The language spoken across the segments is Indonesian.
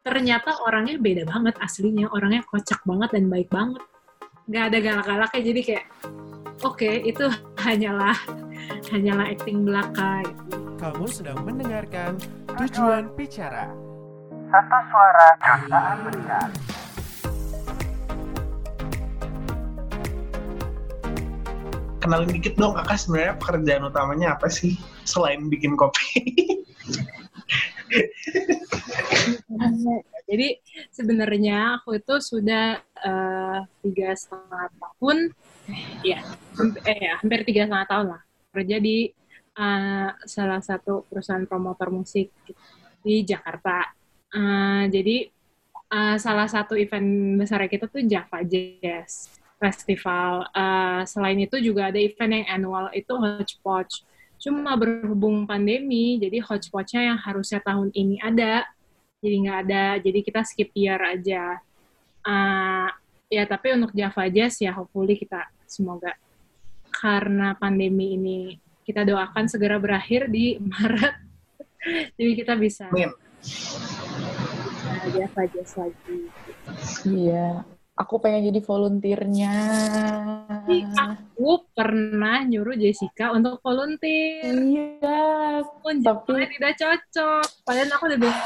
ternyata orangnya beda banget aslinya orangnya kocak banget dan baik banget nggak ada galak-galaknya jadi kayak oke okay, itu hanyalah hanyalah acting belaka. Kamu sedang mendengarkan Tujuan Bicara. Satu suara jutaan mendengar. Kenalin dikit dong kakak sebenarnya pekerjaan utamanya apa sih selain bikin kopi? Jadi sebenarnya aku itu sudah eh, tiga setengah tahun, ya, hampir, eh, ya, hampir tiga setengah tahun lah kerja di eh, salah satu perusahaan promotor musik di Jakarta. Eh, jadi eh, salah satu event besar kita tuh Java Jazz Festival. Eh, selain itu juga ada event yang annual itu Hodgepodge. Cuma berhubung pandemi, jadi Hodgepodge-nya yang harusnya tahun ini ada, jadi nggak ada. Jadi kita skip year aja. Uh, ya tapi untuk Java Jazz ya hopefully kita semoga karena pandemi ini kita doakan segera berakhir di Maret. jadi kita bisa uh, Java Jazz lagi. Iya. Aku pengen jadi volunteernya. Aku pernah nyuruh Jessica untuk volunteer. Iya. pun Tapi- tapi tidak cocok. Padahal aku udah bilang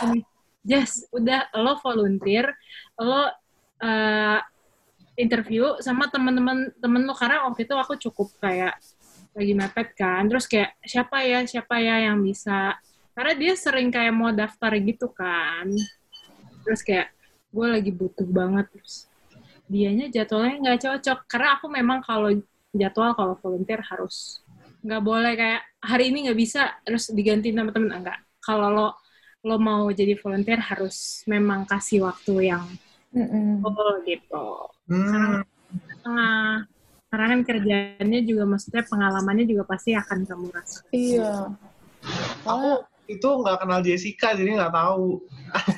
Jess, udah lo volunteer, lo eh, interview sama teman-teman temen lo karena waktu itu aku cukup kayak lagi mepet kan. Terus kayak siapa ya, siapa ya yang bisa? Karena dia sering kayak mau daftar gitu kan. Terus kayak gue lagi butuh banget terus dianya jadwalnya nggak cocok karena aku memang kalau jadwal kalau volunteer harus nggak boleh kayak hari ini nggak bisa terus diganti sama temen enggak kalau lo lo mau jadi volunteer harus memang kasih waktu yang Mm-mm. full gitu Hmm, Tengah karena kan kerjaannya juga maksudnya pengalamannya juga pasti akan kamu rasakan Iya. aku itu nggak kenal Jessica jadi nggak tahu.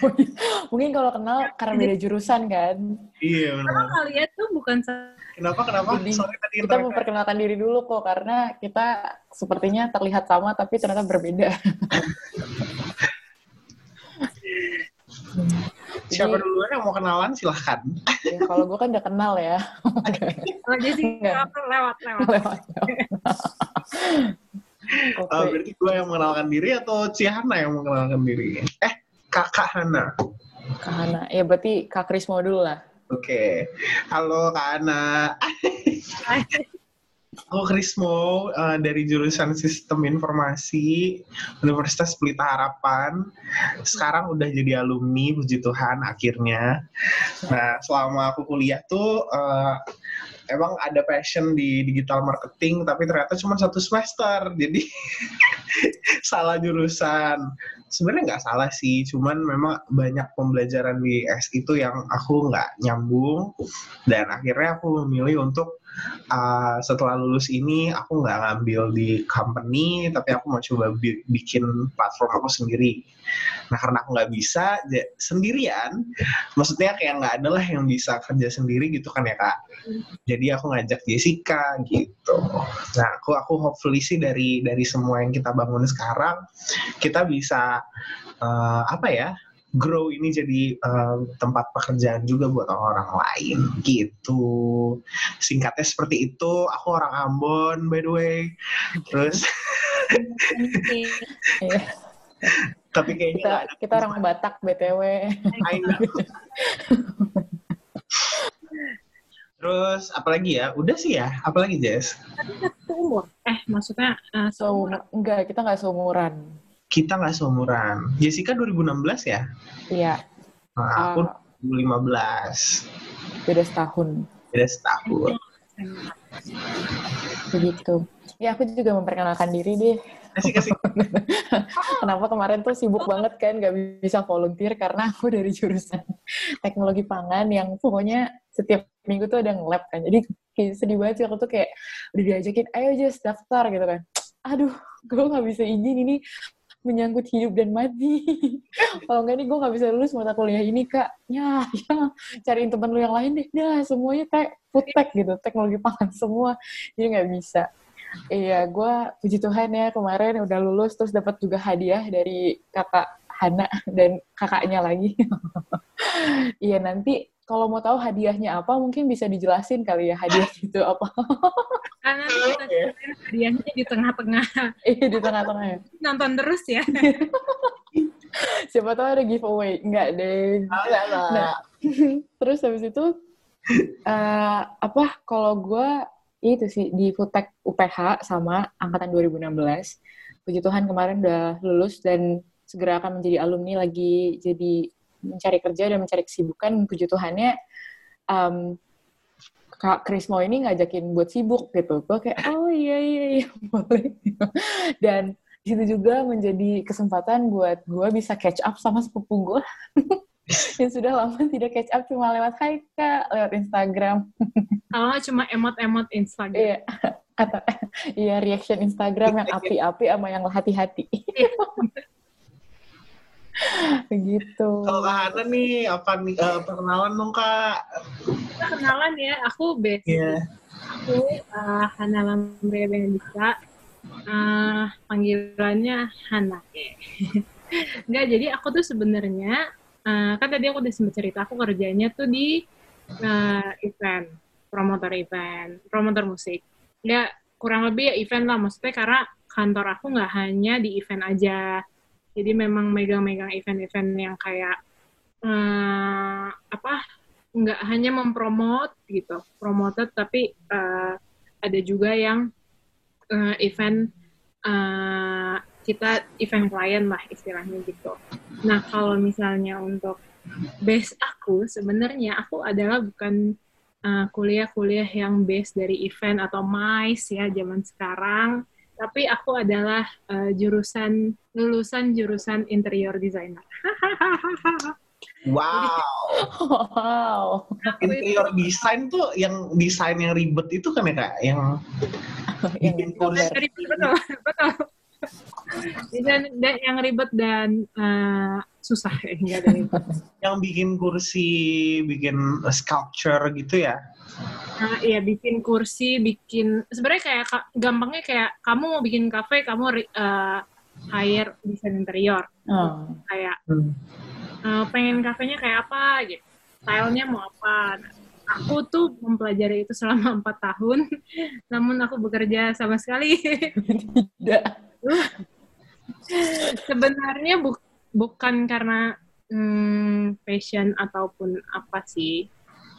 Mungkin kalau kenal karena beda jurusan kan. Iya karena benar. kalian tuh bukan Kenapa kenapa? Jadi, Sorry tadi Kita memperkenalkan diri dulu kok karena kita sepertinya terlihat sama tapi ternyata berbeda. Siapa Jadi, duluan yang mau kenalan silahkan. ya, kalau gue kan udah kenal ya. kalau jadi sih Enggak. lewat lewat Lewat. Oke. Eh, berarti gue yang mengenalkan diri atau Cihana yang mengenalkan diri? Eh, kakak Hana. Kak Hana. Ya berarti Kak Krismo dulu lah. Oke, halo Kak Hana. Aku Krismo eh, dari jurusan Sistem Informasi Universitas Pelita Harapan. Sekarang udah jadi alumni, puji Tuhan akhirnya. Nah, selama aku kuliah tuh eh, emang ada passion di digital marketing, tapi ternyata cuma satu semester. Jadi salah jurusan. Sebenarnya nggak salah sih, cuman memang banyak pembelajaran di S itu yang aku nggak nyambung. Dan akhirnya aku memilih untuk uh, setelah lulus ini aku nggak ngambil di company tapi aku mau coba bi- bikin platform aku sendiri. Nah karena aku nggak bisa sendirian. Maksudnya kayak nggak ada lah yang bisa kerja sendiri gitu kan ya kak. Jadi aku ngajak Jessica gitu. Nah aku aku hopefully sih dari dari semua yang kita bangun sekarang kita bisa uh, apa ya grow ini jadi uh, tempat pekerjaan juga buat orang lain gitu. Singkatnya seperti itu aku orang Ambon by the way. Terus tapi kayaknya Kita nggak ada kita orang Batak BTW. I know. terus apalagi ya? Udah sih ya? Apalagi Jess? Tapi satu umur. Eh maksudnya So, seumur enggak, kita nggak seumuran. Kita nggak seumuran Jessica 2016 ya Iya, nah, aku Ah. 2015 beda setahun. beda setahun Begitu. Ya, aku juga memperkenalkan diri deh. kasih kasih Kenapa kemarin tuh sibuk banget kan nggak bisa volunteer karena aku dari jurusan teknologi pangan yang pokoknya setiap minggu tuh ada nge-lab kan. Jadi sedih banget sih aku tuh kayak udah diajakin, ayo just daftar gitu kan. Aduh, gue nggak bisa izin ini menyangkut hidup dan mati. Kalau nggak nih gue nggak bisa lulus mata kuliah ini kak. Ya, ya cariin temen lu yang lain deh. Nah, semuanya tech, food tech gitu, teknologi pangan semua. Jadi nggak bisa. Iya, gue puji Tuhan ya kemarin udah lulus terus dapat juga hadiah dari kakak Hana dan kakaknya lagi. Iya nanti kalau mau tahu hadiahnya apa mungkin bisa dijelasin kali ya hadiah itu apa. Karena kita hadiahnya di tengah-tengah. Iya di tengah-tengah ya. Nonton terus ya. Siapa tahu ada giveaway. Enggak deh. Enggak lah. Nah, terus habis itu eh, apa kalau gue itu sih di Foodtech UPH sama angkatan 2016. Puji Tuhan kemarin udah lulus dan segera akan menjadi alumni lagi jadi mencari kerja dan mencari kesibukan. Puji Tuhannya em, Kak Krismo ini ngajakin buat sibuk gitu. Gue kayak, oh iya iya iya boleh. Dan di situ juga menjadi kesempatan buat gue bisa catch up sama sepupu gue yang sudah lama tidak catch up cuma lewat Hai Kak, lewat Instagram. Kalau nggak cuma emot-emot Instagram. Iya. Atau iya reaction Instagram yang api-api sama yang hati-hati. Begitu. Kalau Kak Hana nih, apa nih, eh, perkenalan dong Kak? Kita kenalan ya, aku basic. Iya. Aku uh, Hana Lamria Benedika. Uh, panggilannya Hana. Enggak, jadi aku tuh sebenarnya uh, kan tadi aku udah sempat cerita aku kerjanya tuh di uh, event, promotor event, promotor musik. Ya kurang lebih ya event lah, maksudnya karena kantor aku nggak hanya di event aja. Jadi memang megang-megang event-event yang kayak eh, apa nggak hanya mempromot gitu, promoted tapi eh, ada juga yang eh, event eh, kita event klien lah istilahnya gitu. Nah kalau misalnya untuk base aku sebenarnya aku adalah bukan uh, kuliah-kuliah yang base dari event atau MICE ya zaman sekarang, tapi aku adalah uh, jurusan lulusan jurusan interior designer. Wow. Wow. Itu Interior design tuh yang desain yang ribet itu kan ya Kak? Yang bikin kursi. dari betul betul. Dan, dan yang ribet dan uh, susah ya, ada ribet. yang bikin kursi, bikin sculpture gitu ya? Nah, iya bikin kursi, bikin sebenarnya kayak ka- gampangnya kayak kamu mau bikin kafe, kamu uh, hire desain interior. Oh. Kayak Hmm. uh, pengen kafenya kayak apa gitu, stylenya mau apa. Nah, aku tuh mempelajari itu selama empat tahun, namun aku bekerja sama sekali. Tidak. Sebenarnya bu- bukan karena hmm, passion ataupun apa sih.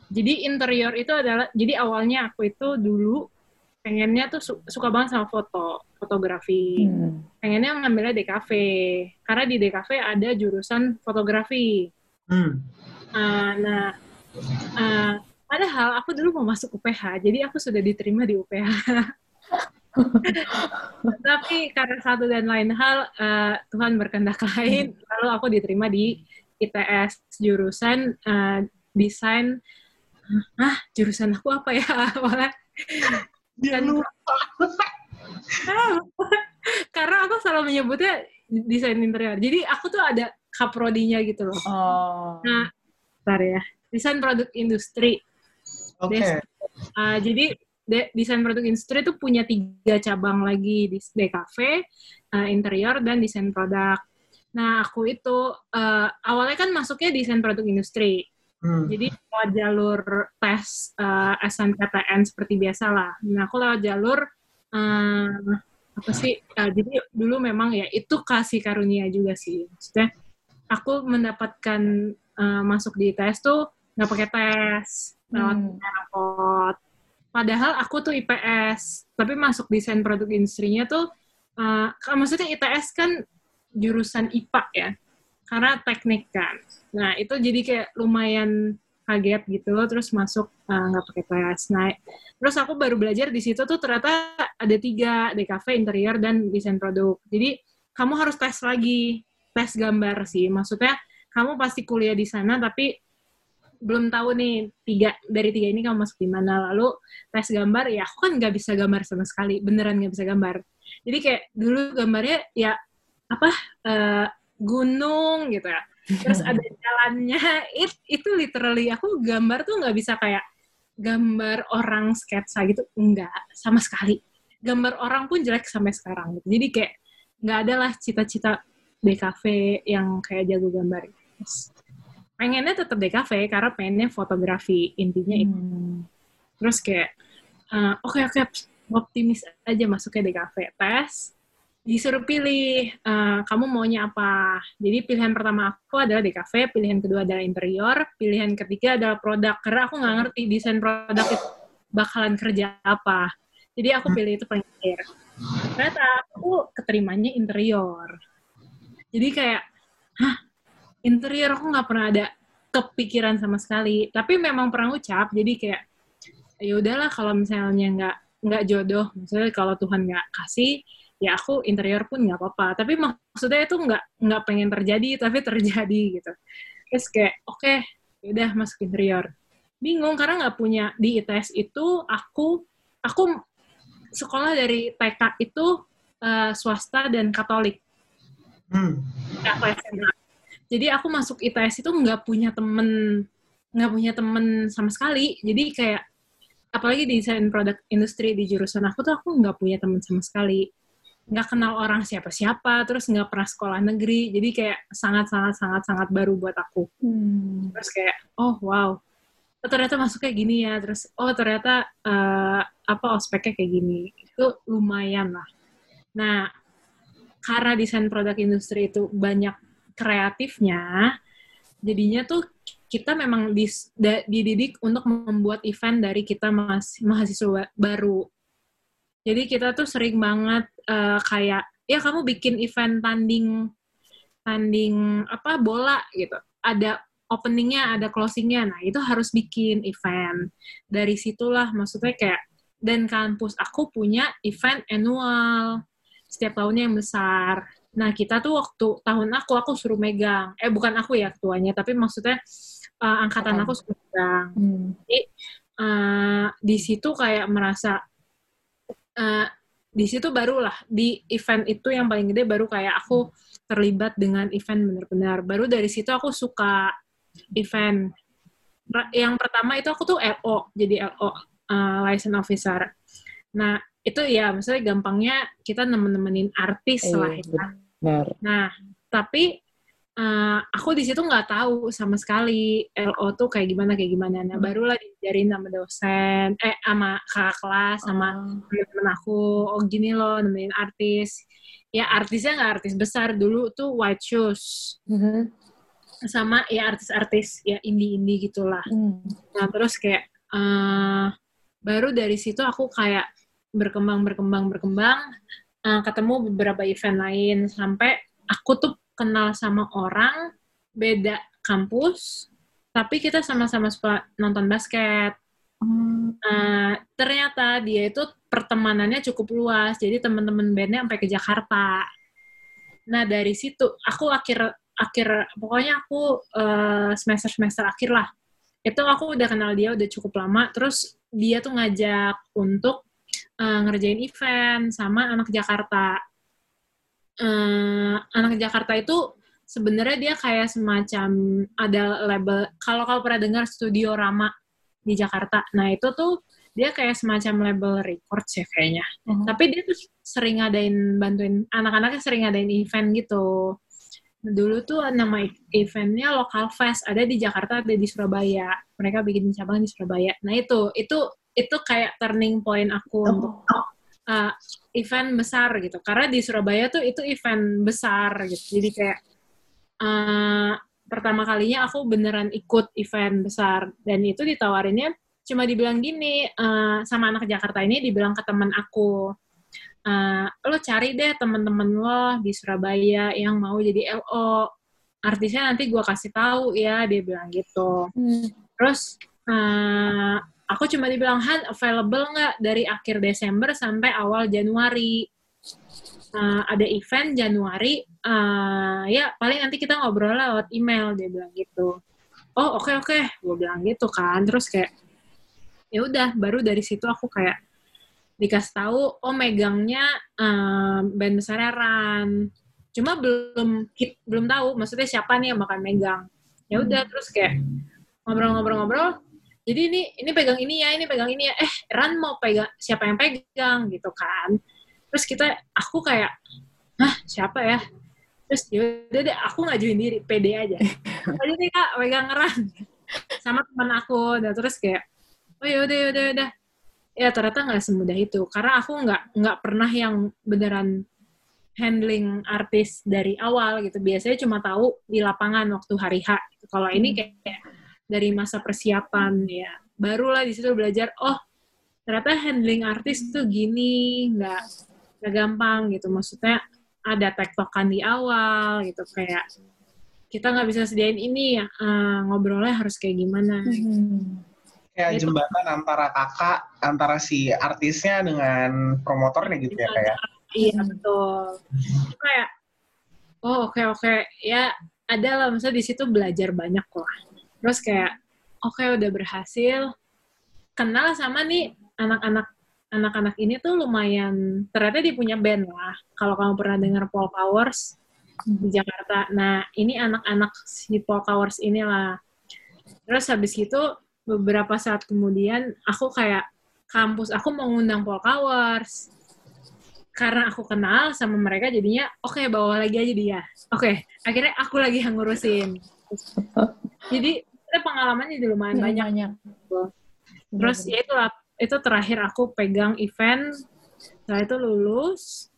Jadi interior itu adalah, jadi awalnya aku itu dulu pengennya tuh su- suka banget sama foto, fotografi. Hmm. Pengennya ngambilnya DKV, karena di DKV ada jurusan fotografi. Hmm. Uh, nah, uh, padahal aku dulu mau masuk UPH, jadi aku sudah diterima di UPH. Tapi karena satu dan lain hal, uh, Tuhan berkehendak lain, lalu aku diterima di ITS jurusan uh, desain. Ah, jurusan aku apa ya awalnya? Dia Dan- lupa. karena aku selalu menyebutnya desain interior. Jadi aku tuh ada kaprodinya gitu loh. Oh. Nah, bentar ya. Desain produk industri. Oke. Des- Uh, jadi de- desain produk industri itu punya tiga cabang lagi di DKV, uh, interior dan desain produk. Nah aku itu uh, awalnya kan masuknya desain produk industri, Hmm. jadi lewat jalur tes uh, SNPTN seperti biasa lah. Nah aku lewat jalur uh, apa sih? Uh, jadi dulu memang ya itu kasih karunia juga sih. Maksudnya aku mendapatkan uh, masuk di tes tuh nggak pakai tes lewat Hmm. rapot. Padahal aku tuh IPS, tapi masuk desain produk industrinya tuh, uh, maksudnya ITS kan jurusan IPA ya, karena teknik kan. Nah itu jadi kayak lumayan kaget gitu, terus masuk uh, nggak pakai tes. Nah, terus aku baru belajar di situ tuh ternyata ada tiga DKV interior dan desain produk. Jadi kamu harus tes lagi, tes gambar sih. Maksudnya kamu pasti kuliah di sana tapi belum tahu nih tiga dari tiga ini kamu masuk di mana lalu tes gambar ya aku kan nggak bisa gambar sama sekali beneran nggak bisa gambar jadi kayak dulu gambarnya ya apa eh, gunung gitu ya terus ada jalannya it, itu literally aku gambar tuh nggak bisa kayak gambar orang sketsa gitu enggak sama sekali gambar orang pun jelek sampai sekarang gitu. jadi kayak nggak ada lah cita-cita DKV yang kayak jago gambar. Terus, pengennya tetap DKV karena pengennya fotografi intinya itu. Hmm. Terus kayak eh, oke oke optimis aja masuknya DKV tes disuruh pilih eh, kamu maunya apa. Jadi pilihan pertama aku adalah DKV, pilihan kedua adalah interior, pilihan ketiga adalah produk karena aku nggak ngerti desain produk itu bakalan kerja apa. Jadi aku pilih itu paling akhir. Ternyata aku keterimanya interior. Jadi kayak, hah, interior aku nggak pernah ada kepikiran sama sekali. Tapi memang pernah ucap, jadi kayak, ya udahlah kalau misalnya nggak nggak jodoh, misalnya kalau Tuhan nggak kasih, ya aku interior pun nggak apa-apa. Tapi maksudnya itu nggak nggak pengen terjadi, tapi terjadi gitu. Terus kayak, oke, ya udah masuk interior. Bingung karena nggak punya di ITS itu aku aku sekolah dari TK itu eh, swasta dan Katolik. Hmm. aku SMA. Jadi aku masuk ITS itu nggak punya temen, nggak punya temen sama sekali. Jadi kayak apalagi di desain produk industri di jurusan aku tuh aku nggak punya temen sama sekali. Nggak kenal orang siapa-siapa, terus nggak pernah sekolah negeri. Jadi kayak sangat-sangat sangat-sangat baru buat aku. Hmm. Terus kayak oh wow, oh, ternyata masuk kayak gini ya. Terus oh ternyata eh, apa ospeknya kayak gini. Itu lumayan lah. Nah, karena desain produk industri itu banyak kreatifnya, jadinya tuh kita memang dis- da- dididik untuk membuat event dari kita mas- mahasiswa ba- baru. Jadi kita tuh sering banget eh, kayak ya kamu bikin event tanding tanding apa bola gitu. Ada openingnya, ada closingnya. Nah itu harus bikin event. Dari situlah maksudnya kayak dan kampus aku punya event annual setiap tahunnya yang besar. Nah, kita tuh waktu tahun aku, aku suruh megang. Eh, bukan aku ya ketuanya, tapi maksudnya uh, angkatan Angkatan. aku suruh megang. Hmm. Jadi, uh, di situ kayak merasa, uh, di situ barulah, di event itu yang paling gede baru kayak aku terlibat dengan event benar-benar. Baru dari situ aku suka event. Yang pertama itu aku tuh LO, jadi LO, uh, license officer. Nah, itu ya maksudnya gampangnya kita nemen-nemenin artis Iya, lah ya. Benar. Nah, tapi eh, aku di situ nggak tahu sama sekali LO tuh kayak gimana kayak gimana. Nah, Hmm. barulah diajarin sama dosen, eh sama kakak kelas, sama temen-temen aku. Oh gini loh, nemenin artis. Ya artisnya nggak artis besar dulu tuh White Shoes Mhm. sama ya artis-artis ya indie-indie gitulah. Hmm. Nah, terus kayak eh baru dari situ aku kayak berkembang berkembang berkembang eh, ketemu beberapa event lain sampai aku tuh kenal sama orang beda kampus tapi kita sama-sama suka nonton basket. Hmm. Eh, ternyata dia itu pertemanannya cukup luas, jadi teman-teman bandnya sampai ke Jakarta. Nah dari situ aku akhir akhir pokoknya aku semester semester akhir lah itu aku udah kenal dia udah cukup lama terus dia tuh ngajak untuk eh, ngerjain event sama anak Jakarta Eh, anak Jakarta itu sebenarnya dia kayak semacam ada label kalau kau pernah dengar Studio Rama di Jakarta? Nah itu tuh dia kayak semacam label records ya kayaknya. Mhm. tapi dia tuh sering ngadain bantuin anak-anaknya sering ngadain event gitu. Dulu tuh nama eventnya local fest ada di Jakarta ada di Surabaya. Mereka bikin cabang di Surabaya. Nah itu itu itu kayak turning point aku untuk Oh. Uh, event besar gitu. Karena di Surabaya tuh itu event besar gitu. Jadi kayak uh, pertama kalinya aku beneran ikut event besar. Dan itu ditawarinnya cuma dibilang gini uh, sama anak Jakarta ini dibilang ke teman aku uh, lo cari deh temen-temen lo di Surabaya yang mau jadi LO artisnya nanti gua kasih tahu ya dia bilang gitu. Hmm. terus uh, aku cuma dibilang Han available nggak dari akhir Desember sampai awal Januari? Uh, ada event Januari uh, ya paling nanti kita ngobrol lewat email dia bilang gitu. Oh oke oke. Gue bilang gitu kan terus kayak ya udah baru dari situ aku kayak dikasih tahu oh megangnya um, band besar Ran cuma belum kit- belum tahu maksudnya siapa nih yang bakal megang. Ya udah terus kayak ngobrol-ngobrol-ngobrol jadi ini ini pegang ini ya ini pegang ini ya. Eh Ran mau pegang siapa yang pegang gitu kan. Terus kita aku kayak hah siapa ya? Terus yaudah deh aku ngajuin diri pede aja. Aja deh kak pegang erat sama teman aku dan terus kayak oh yaudah yaudah yaudah ya ternyata nggak semudah itu. Karena aku nggak nggak pernah yang beneran handling artis dari awal gitu. Biasanya cuma tahu di lapangan waktu hari H. Gitu. kalau ini kayak, kayak dari masa persiapan ya barulah di situ belajar oh ternyata handling artis tuh gini nggak nggak gampang gitu maksudnya ada tektokan di awal gitu kayak kita nggak bisa sediain ini ya eh, ngobrolnya harus kayak gimana Hmm. Kayak Itu. jembatan antara kakak, antara si artisnya dengan promotornya gitu ya kayak. Iya betul. Itu kayak oh oke oke ya ada lah misalnya di situ belajar banyak lah. Terus kayak oke udah berhasil kenal sama nih anak-anak anak-anak ini tuh lumayan ternyata dia punya band lah. Kalau kamu pernah dengar Paul Powers di Jakarta. Nah, ini anak-anak si Paul Powers inilah. Terus habis itu beberapa saat kemudian aku kayak kampus aku mau ngundang Paul Powers karena aku kenal sama mereka jadinya oke bawa lagi aja dia oke akhirnya aku lagi yang ngurusin jadi itu pengalamannya jadi lumayan banyak. banyak. terus ya itulah itu terakhir aku pegang event. Setelah itu lulus.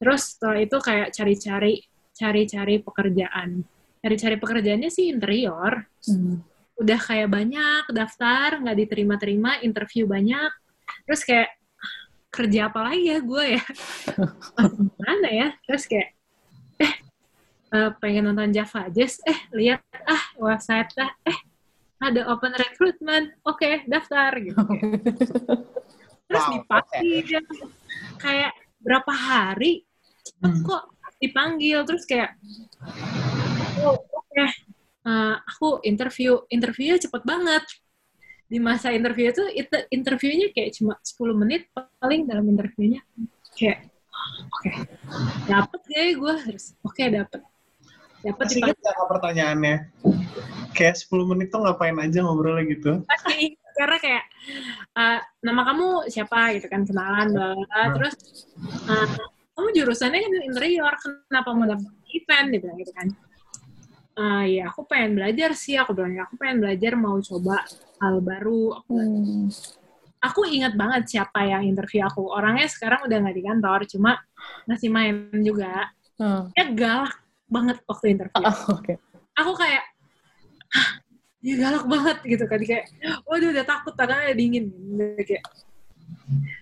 Terus setelah itu kayak cari-cari cari-cari pekerjaan. Cari-cari pekerjaannya sih interior. Hmm. udah kayak banyak daftar nggak diterima-terima interview banyak. Terus kayak kerja apa lagi ya gue ya? Mana ya? Terus kayak eh eh, pengen nonton Java Jazz eh lihat ah website lah eh ada open recruitment oke daftar gitu. Terus Wow, dipanggil kayak berapa hari? Cepet Hmm. kok dipanggil? Terus kayak oh oke Eh, aku interview interviewnya cepet banget. Di masa interview itu itu interviewnya kayak cuma 10 menit paling dalam interviewnya. Kayak oke dapet deh gue harus oke dapet dapet Masih ingat nggak Kak, pertanyaannya? Kayak 10 menit tuh ngapain aja ngobrolnya gitu? pasti karena kayak eh, nama kamu siapa gitu kan kenalan bla bla. terus eh, kamu jurusannya kan interior kenapa mau daftar event gitu gitu kan Eh, ya aku pengen belajar sih aku bilang ya aku pengen belajar mau coba hal baru aku. Hmm. aku ingat banget siapa yang interview aku orangnya sekarang udah nggak di kantor cuma masih main juga Hmm. dia galak banget waktu interview. Oh, Oke. aku kayak "Hah, dia galak banget gitu kan. Kayak waduh udah takut tangannya dingin. Kayak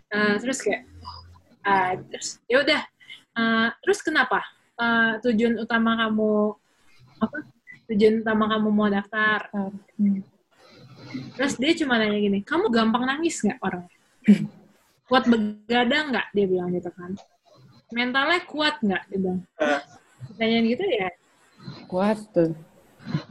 eh, terus kayak ah, terus ya udah Eh, terus kenapa Eh, tujuan utama kamu apa tujuan utama kamu mau daftar? Hmm. terus dia cuma nanya gini kamu gampang nangis nggak orangnya? Kuat begadang nggak? Dia bilang gitu kan. Mentalnya kuat nggak? Dia bilang pertanyaan gitu ya Kuat tuh.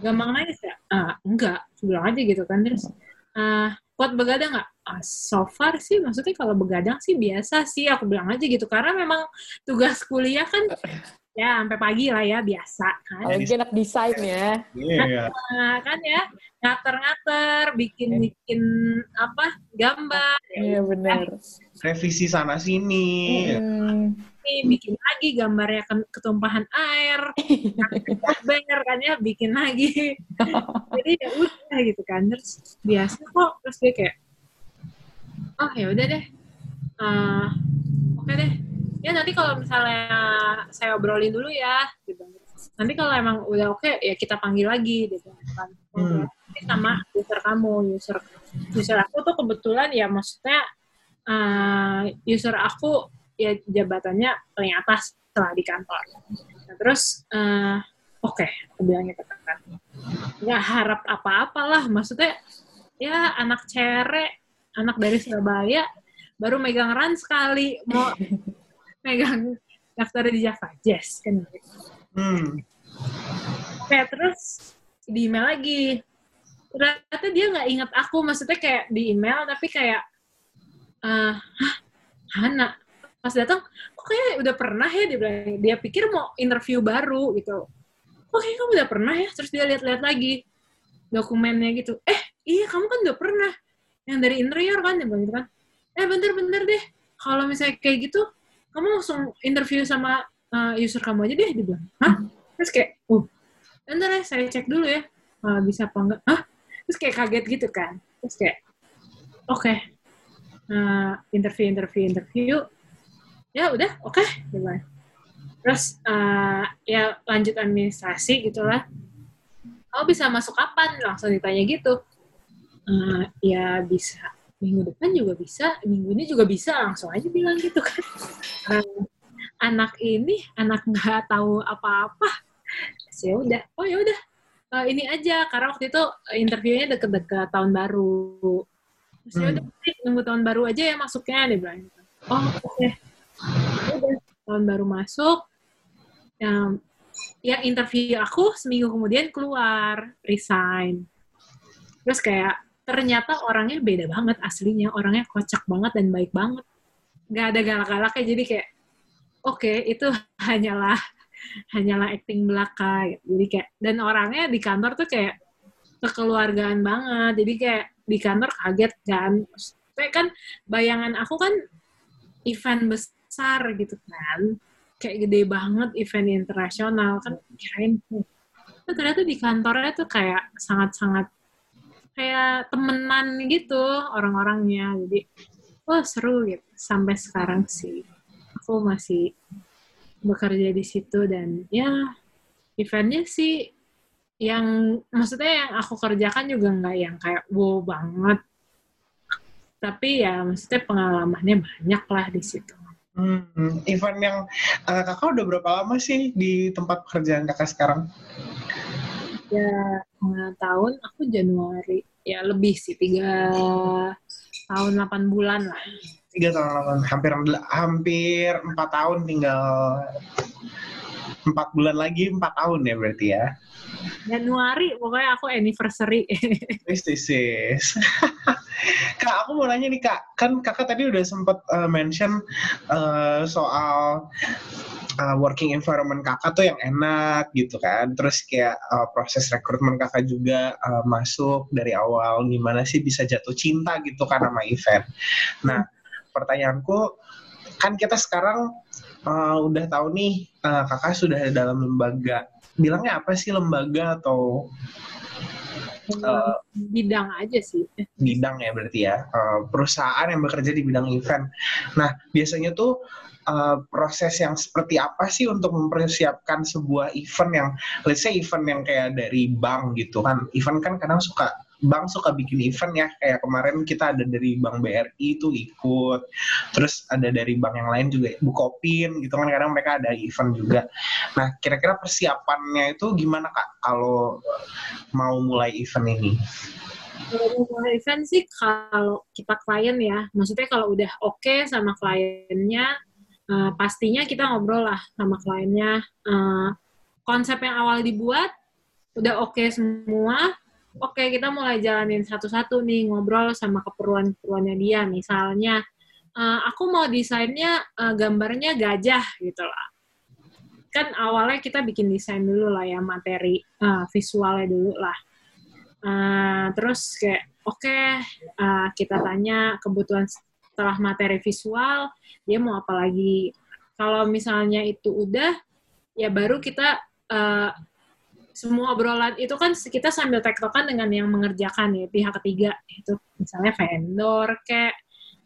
gampang nangis ya? Ah, enggak, bilang aja gitu kan. Terus, ah, kuat begadang nggak? Ah, so far sih, maksudnya kalau begadang sih biasa sih, aku bilang aja gitu. Karena memang tugas kuliah kan, ya sampai pagi lah ya, biasa kan. Apalagi anak desain ya. Iya. Nah, kan ya, ngater-ngater, bikin-bikin apa, gambar, ya Iya benar. Revisi sana sini. Hmm. Bikin lagi gambarnya ke- ketumpahan air, ber kan ya, bikin lagi. Jadi ya udah gitu kan. Terus biasa kok, terus dia kayak, oh ya udah deh, Eh, oke deh. Ya nanti kalau misalnya saya obrolin dulu ya, gitu. Nanti kalau emang udah oke, ya kita panggil lagi, gitu kan. Hmm. Nanti sama user kamu, user user aku tuh kebetulan ya maksudnya eh, user aku ya jabatannya paling atas setelah di kantor. Nah, terus eh, oke, aku bilang gitu kan. Nggak harap apa-apalah, maksudnya ya anak cere, anak dari Surabaya baru megang ran sekali mau megang daftar di Java Jazz kan gitu. Hmm. Oke, terus di email lagi. Ternyata dia nggak ingat aku, maksudnya kayak di email, tapi kayak, hah, Hana. Pas datang, kok kayak udah pernah ya, dia bilang. Dia pikir mau interview baru, gitu. Kok kayak kamu udah pernah ya? Terus dia lihat-lihat lagi dokumennya gitu. Eh, iya kamu kan udah pernah. Yang dari interior kan, dia bilang gitu kan. Eh, bentar-bentar deh. Kalau misalnya kayak gitu, kamu langsung interview sama eh, user kamu aja deh, dia bilang. Hah? terus kayak uh bentar ya saya cek dulu ya uh, bisa apa enggak Hah? terus kayak kaget gitu kan terus kayak oke okay. uh, interview interview interview ya udah oke. Okay. gimana? Terus uh, ya lanjut administrasi gitulah kamu bisa masuk kapan? Langsung ditanya gitu. Uh, ya bisa. Minggu depan juga bisa minggu ini juga bisa langsung aja bilang gitu kan. Uh, anak ini anak nggak tahu apa-apa. Ya udah. Oh ya udah. Uh, ini aja karena waktu itu interviewnya deket-deket tahun baru. Terus ya udah nunggu tahun baru aja ya masuknya dia bilang gitu. oh oke. okay. Tahun baru masuk. Um, ya interview aku seminggu kemudian keluar resign. Terus kayak ternyata orangnya beda banget aslinya. Orangnya kocak banget dan baik banget. Nggak ada galak-galaknya. Jadi kayak oke okay, itu hanyalah hanyalah acting belaka. Gitu. jadi kayak dan orangnya di kantor tuh kayak kekeluargaan banget. Jadi kayak di kantor kaget kan. Kayak kan bayangan aku kan event besar gitu kan. Kayak gede banget event internasional. Kan kirain tuh. Ternyata di kantornya tuh kayak sangat-sangat kayak temenan gitu orang-orangnya. Jadi wah seru gitu. Sampai sekarang sih. Aku masih bekerja di situ dan ya eventnya sih yang maksudnya yang aku kerjakan juga nggak yang kayak wow banget. Tapi ya maksudnya pengalamannya banyak lah di situ Hmm, event yang uh, kakak udah berapa lama sih di tempat pekerjaan kakak sekarang? Ya, tahun aku Januari. Ya lebih sih, tiga tahun delapan bulan lah. Tiga tahun delapan, hampir hampir empat tahun tinggal empat bulan lagi empat tahun ya berarti ya. Januari pokoknya aku anniversary. This is. kak, aku mau nanya nih kak, kan kakak tadi udah sempat uh, mention uh, soal uh, working environment kakak tuh yang enak gitu kan. Terus kayak uh, proses rekrutmen kakak juga uh, masuk dari awal gimana sih bisa jatuh cinta gitu kan sama event. Nah, pertanyaanku kan kita sekarang uh, udah tahu nih uh, kakak sudah dalam lembaga bilangnya apa sih lembaga atau uh, bidang aja sih. bidang ya berarti ya uh, perusahaan yang bekerja di bidang event. Nah biasanya tuh uh, proses yang seperti apa sih untuk mempersiapkan sebuah event yang let's say event yang kayak dari bank gitu kan. Event kan kadang suka bank suka bikin event ya kayak kemarin kita ada dari bank BRI itu ikut terus ada dari bank yang lain juga Bukopin gitu kan kadang mereka ada event juga. Nah kira-kira persiapannya itu gimana kak kalau mau mulai event ini? Kalau mulai event sih kalau kita klien ya maksudnya kalau udah oke okay sama kliennya uh, pastinya kita ngobrol lah sama kliennya. Uh, konsep yang awal dibuat udah oke okay semua oke okay, kita mulai jalanin satu-satu nih ngobrol sama keperluan-keperluannya dia. Misalnya uh, aku mau desainnya uh, gambarnya gajah gitu lah. Kan awalnya kita bikin desain dulu lah ya materi uh, visualnya dulu lah. Uh, terus kayak oke okay, uh, kita tanya kebutuhan setelah materi visual dia mau apa lagi? Kalau misalnya itu udah ya baru kita uh, semua obrolan itu kan kita sambil tektokan dengan yang mengerjakan ya pihak ketiga itu misalnya vendor kayak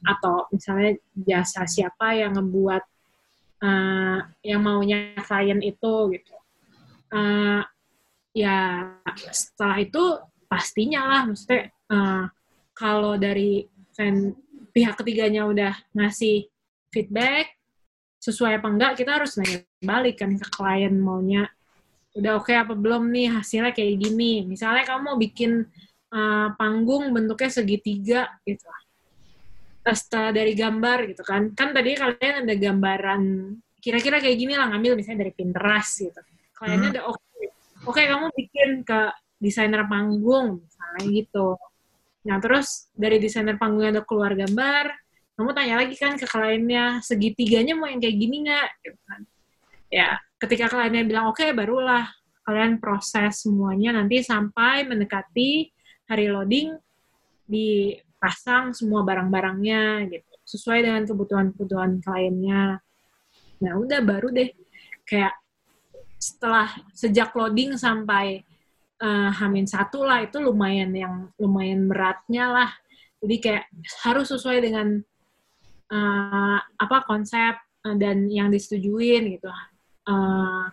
atau misalnya jasa siapa yang ngebuat uh, yang maunya klien itu gitu. Uh, ya setelah itu pastinya lah maksudnya uh, kalau dari fan, pihak ketiganya udah ngasih feedback sesuai apa enggak kita harus nanya balik kan ke klien maunya udah oke okay apa belum nih hasilnya kayak gini. Misalnya kamu mau bikin uh, panggung bentuknya segitiga gitu. Setelah dari gambar gitu kan. Kan tadi kalian ada gambaran kira-kira kayak gini lah ngambil misalnya dari Pinterest gitu. Kliennya hmm. udah oke. Okay. Oke, okay, kamu bikin ke desainer panggung misalnya gitu. Nah, terus dari desainer panggungnya udah keluar gambar, kamu tanya lagi kan ke kliennya segitiganya mau yang kayak gini nggak gitu kan. Ya, ketika kliennya bilang oke okay, barulah kalian proses semuanya nanti sampai mendekati hari loading dipasang semua barang-barangnya gitu sesuai dengan kebutuhan-kebutuhan kliennya nah udah baru deh kayak setelah sejak loading sampai uh, Hamin satu lah itu lumayan yang lumayan beratnya lah. Jadi kayak harus sesuai dengan uh, apa konsep uh, dan yang disetujuin gitu. Uh,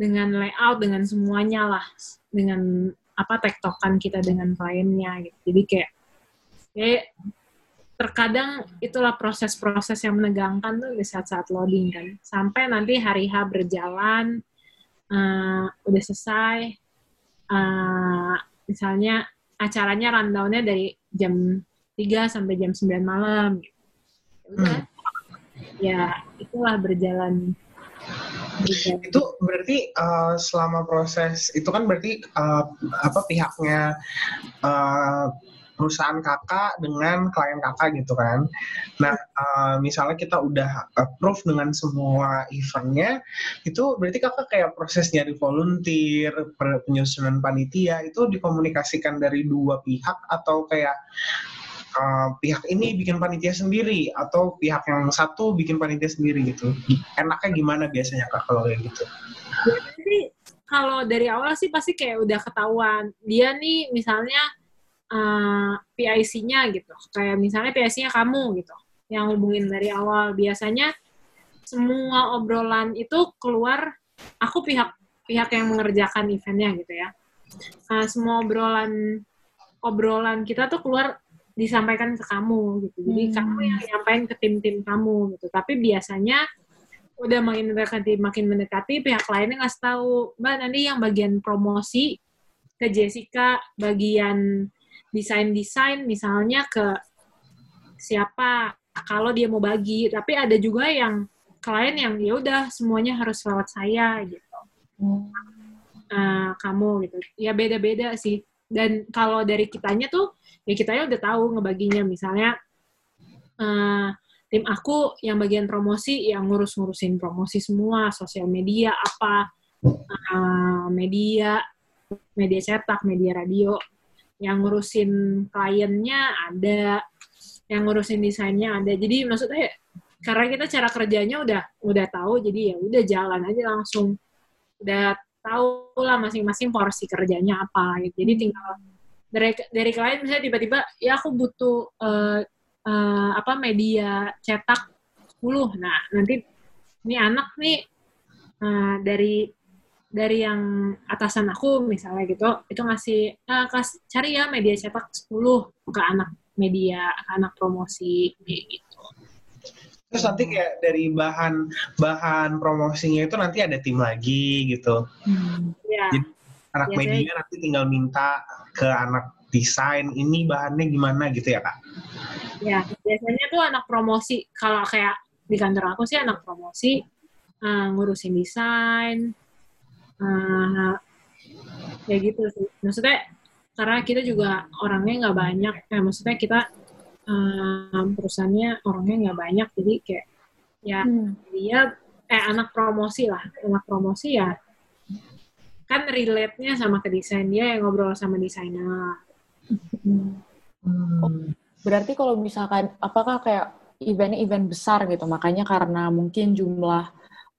dengan layout dengan semuanya lah dengan apa tektokan kita dengan kliennya gitu. Jadi kayak kayak terkadang itulah proses-proses yang menegangkan tuh di saat-saat loading kan. Sampai nanti hari H berjalan, uh, udah selesai, uh, misalnya acaranya rundownnya dari jam 3 sampai jam 9 malam. Gitu. hmm. Ya, itulah berjalan itu berarti uh, selama proses itu kan berarti uh, apa pihaknya uh, perusahaan kakak dengan klien kakak gitu kan. Nah, uh, misalnya kita udah approve dengan semua eventnya, itu berarti kakak kayak proses nyari volunteer, penyusunan panitia, itu dikomunikasikan dari dua pihak atau kayak uh, pihak ini bikin panitia sendiri atau pihak yang satu bikin panitia sendiri gitu. Enaknya gimana biasanya kak kalau kayak gitu? Jadi kalau dari awal sih pasti kayak udah ketahuan dia nih misalnya uh, PIC-nya gitu. Kayak misalnya PIC-nya kamu gitu yang hubungin dari awal. Biasanya semua obrolan itu keluar aku pihak pihak yang mengerjakan eventnya gitu ya. Uh, semua obrolan obrolan kita tuh keluar disampaikan ke kamu gitu. Jadi hmm. kamu yang nyampain ke tim-tim kamu gitu. Tapi biasanya udah makin mendekati makin mendekati pihak lainnya ngasih tahu mbak nanti yang bagian promosi ke Jessica bagian desain desain misalnya ke siapa kalau dia mau bagi tapi ada juga yang klien yang ya udah semuanya harus lewat saya gitu hmm. uh, kamu gitu ya beda beda sih dan kalau dari kitanya tuh ya kitanya udah tahu ngebaginya. Misalnya uh, tim aku yang bagian promosi yang ngurus-ngurusin promosi semua sosial media apa uh, media media cetak media radio. Yang ngurusin kliennya ada yang ngurusin desainnya ada. Jadi maksudnya karena kita cara kerjanya udah udah tahu jadi ya udah jalan aja langsung. Udah tahu lah masing-masing porsi kerjanya apa. Jadi tinggal dari dari klien misalnya tiba-tiba ya aku butuh uh, uh, apa media cetak 10. Nah, nanti ini anak nih uh, dari dari yang atasan aku misalnya gitu, itu ngasih uh, kas, cari ya media cetak 10 ke anak media, ke anak promosi gitu. Terus nanti kayak dari bahan bahan promosinya itu nanti ada tim lagi gitu. Hmm. Ya. Jadi anak Biasanya, media nanti tinggal minta ke anak desain ini bahannya gimana gitu ya kak? Ya biasanya tuh anak promosi kalau kayak di kantor aku sih anak promosi uh, ngurusin desain uh, kayak gitu sih. Maksudnya karena kita juga orangnya nggak banyak, eh, maksudnya kita um, perusahaannya orangnya nggak banyak jadi kayak ya hmm. dia eh anak promosi lah anak promosi ya kan relate-nya sama ke desain dia yang ngobrol sama desainer. Hmm. Oh, berarti kalau misalkan apakah kayak eventnya event besar gitu makanya karena mungkin jumlah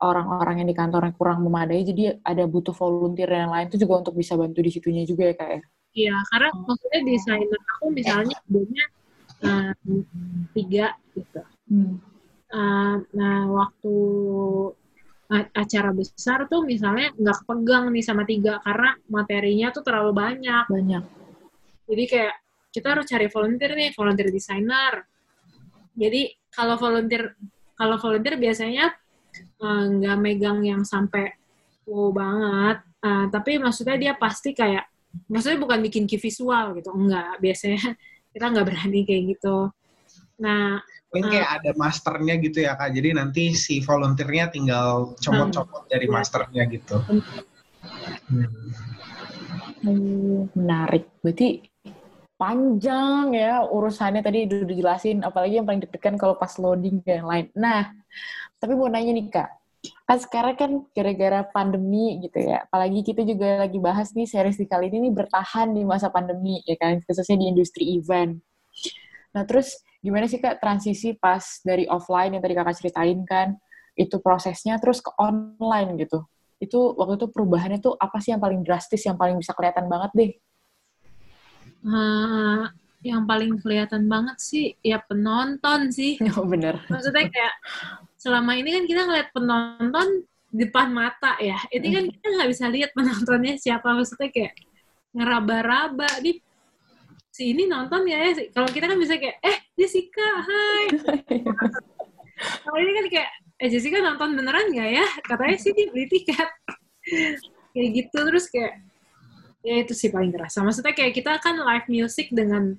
orang-orang yang di kantornya kurang memadai jadi ada butuh volunteer dan lain itu juga untuk bisa bantu di situnya juga ya kak ya? Iya karena maksudnya desainer aku misalnya sebenarnya uh, tiga gitu. Hmm. Uh, nah waktu acara besar tuh misalnya nggak pegang nih sama tiga karena materinya tuh terlalu banyak. Banyak. Jadi kayak kita harus cari volunteer nih, volunteer desainer. Jadi kalau volunteer kalau volunteer biasanya eh, nggak uh, megang yang sampai wow banget, uh, tapi maksudnya dia pasti kayak maksudnya bukan bikin key visual gitu, enggak. Biasanya kita nggak berani kayak gitu nah mungkin kayak uh, ada masternya gitu ya kak. Jadi nanti si volunteernya tinggal comot-comot dari ya. masternya gitu. Hmm. menarik. Berarti panjang ya urusannya. Tadi udah dijelasin apalagi yang paling deg-degan kalau pas loading dan lain. Nah tapi mau nanya nih kak. Kan sekarang kan gara-gara pandemi gitu ya. Apalagi kita juga lagi bahas nih series di kali ini nih bertahan di masa pandemi ya kan? Khususnya di industri event. Nah terus gimana sih kak transisi pas dari offline yang tadi kakak ceritain kan itu prosesnya terus ke online gitu itu waktu itu perubahannya tuh apa sih yang paling drastis, yang paling bisa kelihatan banget deh? Eh, yang paling kelihatan banget sih ya penonton sih. Oh, bener. Maksudnya kayak selama ini kan kita ngeliat penonton depan mata ya. Ini kan kita nggak bisa lihat penontonnya siapa. Maksudnya kayak ngeraba-raba di si ini nonton ya, ya. Kalau kita kan bisa kayak eh Jessica, hai. Kalau ini kan kayak eh Jessica nonton beneran nggak ya? Katanya sih dia beli tiket. kayak gitu terus kayak ya itu sih paling kerasa. Maksudnya kayak kita kan live music dengan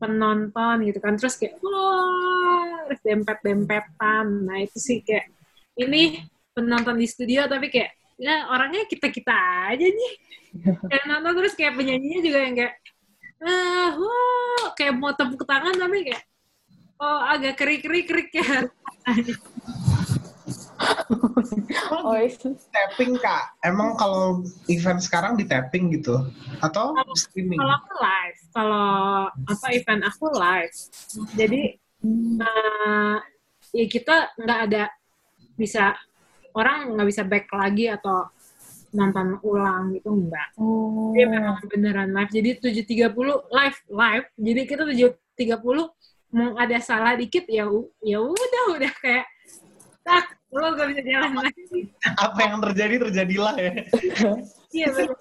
penonton gitu kan terus kayak wah terus dempet-dempetan nah itu sih kayak ini penonton di studio tapi kayak ya orangnya kita kita aja nih kayak nonton terus kayak penyanyinya juga yang kayak ah wow kayak mau tepuk tangan tapi kayak oh agak keri keri kerik ya Oh, itu. tapping kak. Emang kalau event sekarang di tapping gitu? Atau streaming? kalau aku live. Kalau apa event aku live. Jadi eh, ya kita nggak ada bisa orang nggak bisa back lagi atau nonton ulang gitu enggak Oh. Dia memang beneran live. Jadi 7.30 live live. Jadi kita 7.30 mau ada salah dikit ya ya udah udah kayak tak lo gak bisa jalan lagi. apa yang terjadi terjadilah ya Iya bener.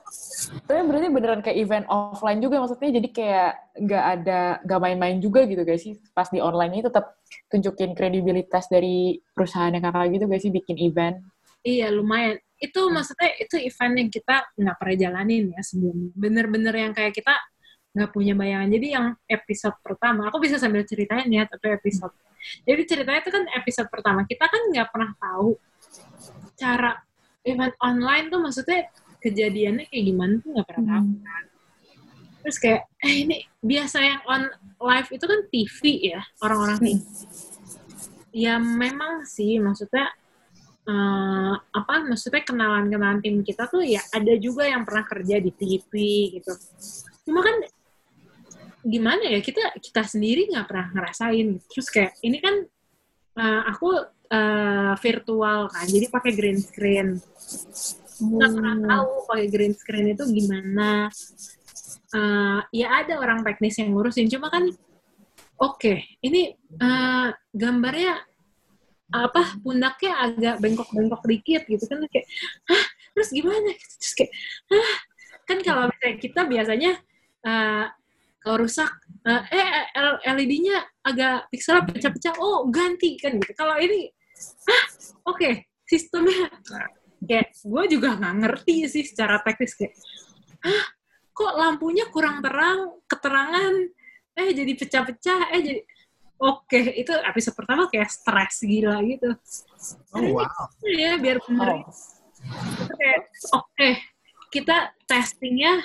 Tapi berarti beneran kayak event offline juga maksudnya jadi kayak nggak ada nggak main-main juga gitu guys sih pas di online ini tetap tunjukin kredibilitas dari perusahaan yang kakak gitu guys sih bikin event. Iya lumayan. Itu maksudnya itu event yang kita nggak pernah jalanin ya sebelumnya. Bener-bener yang kayak kita nggak punya bayangan. Jadi yang episode pertama, aku bisa sambil ceritain ya, tapi episode. Jadi ceritanya itu kan episode pertama. Kita kan nggak pernah tahu cara event online tuh maksudnya kejadiannya kayak gimana tuh nggak pernah tahu. kan. Terus kayak, eh ini biasa yang on live itu kan TV ya, orang-orang TV. Ya memang sih, maksudnya eh, apa maksudnya kenalan-kenalan tim kita tuh ya ada juga yang pernah kerja di TV gitu. Cuma kan gimana ya kita kita sendiri nggak pernah ngerasain. Terus kayak ini kan eh, aku eh, virtual kan, jadi pakai green screen. Nggak pernah tahu pakai green screen itu gimana. Eh, ya ada orang teknis yang ngurusin, cuma kan oke ini eh, gambarnya apa pundaknya agak bengkok-bengkok dikit gitu kan kayak hah terus gimana? Terus kayak hah? Kan kalau misalnya kita biasanya eh, kalau rusak eh, eh L- LED-nya agak pikselnya pecah-pecah oh ganti kan gitu. Kalau ini hah? Oke sistemnya. Kayak gue juga nggak ngerti sih secara teknis kayak hah? Kok lampunya kurang terang keterangan eh jadi pecah-pecah eh jadi oke itu episode pertama kayak stres gila gitu. Oh wow. ya biar bener. Oh. Itu kayak oke kita testingnya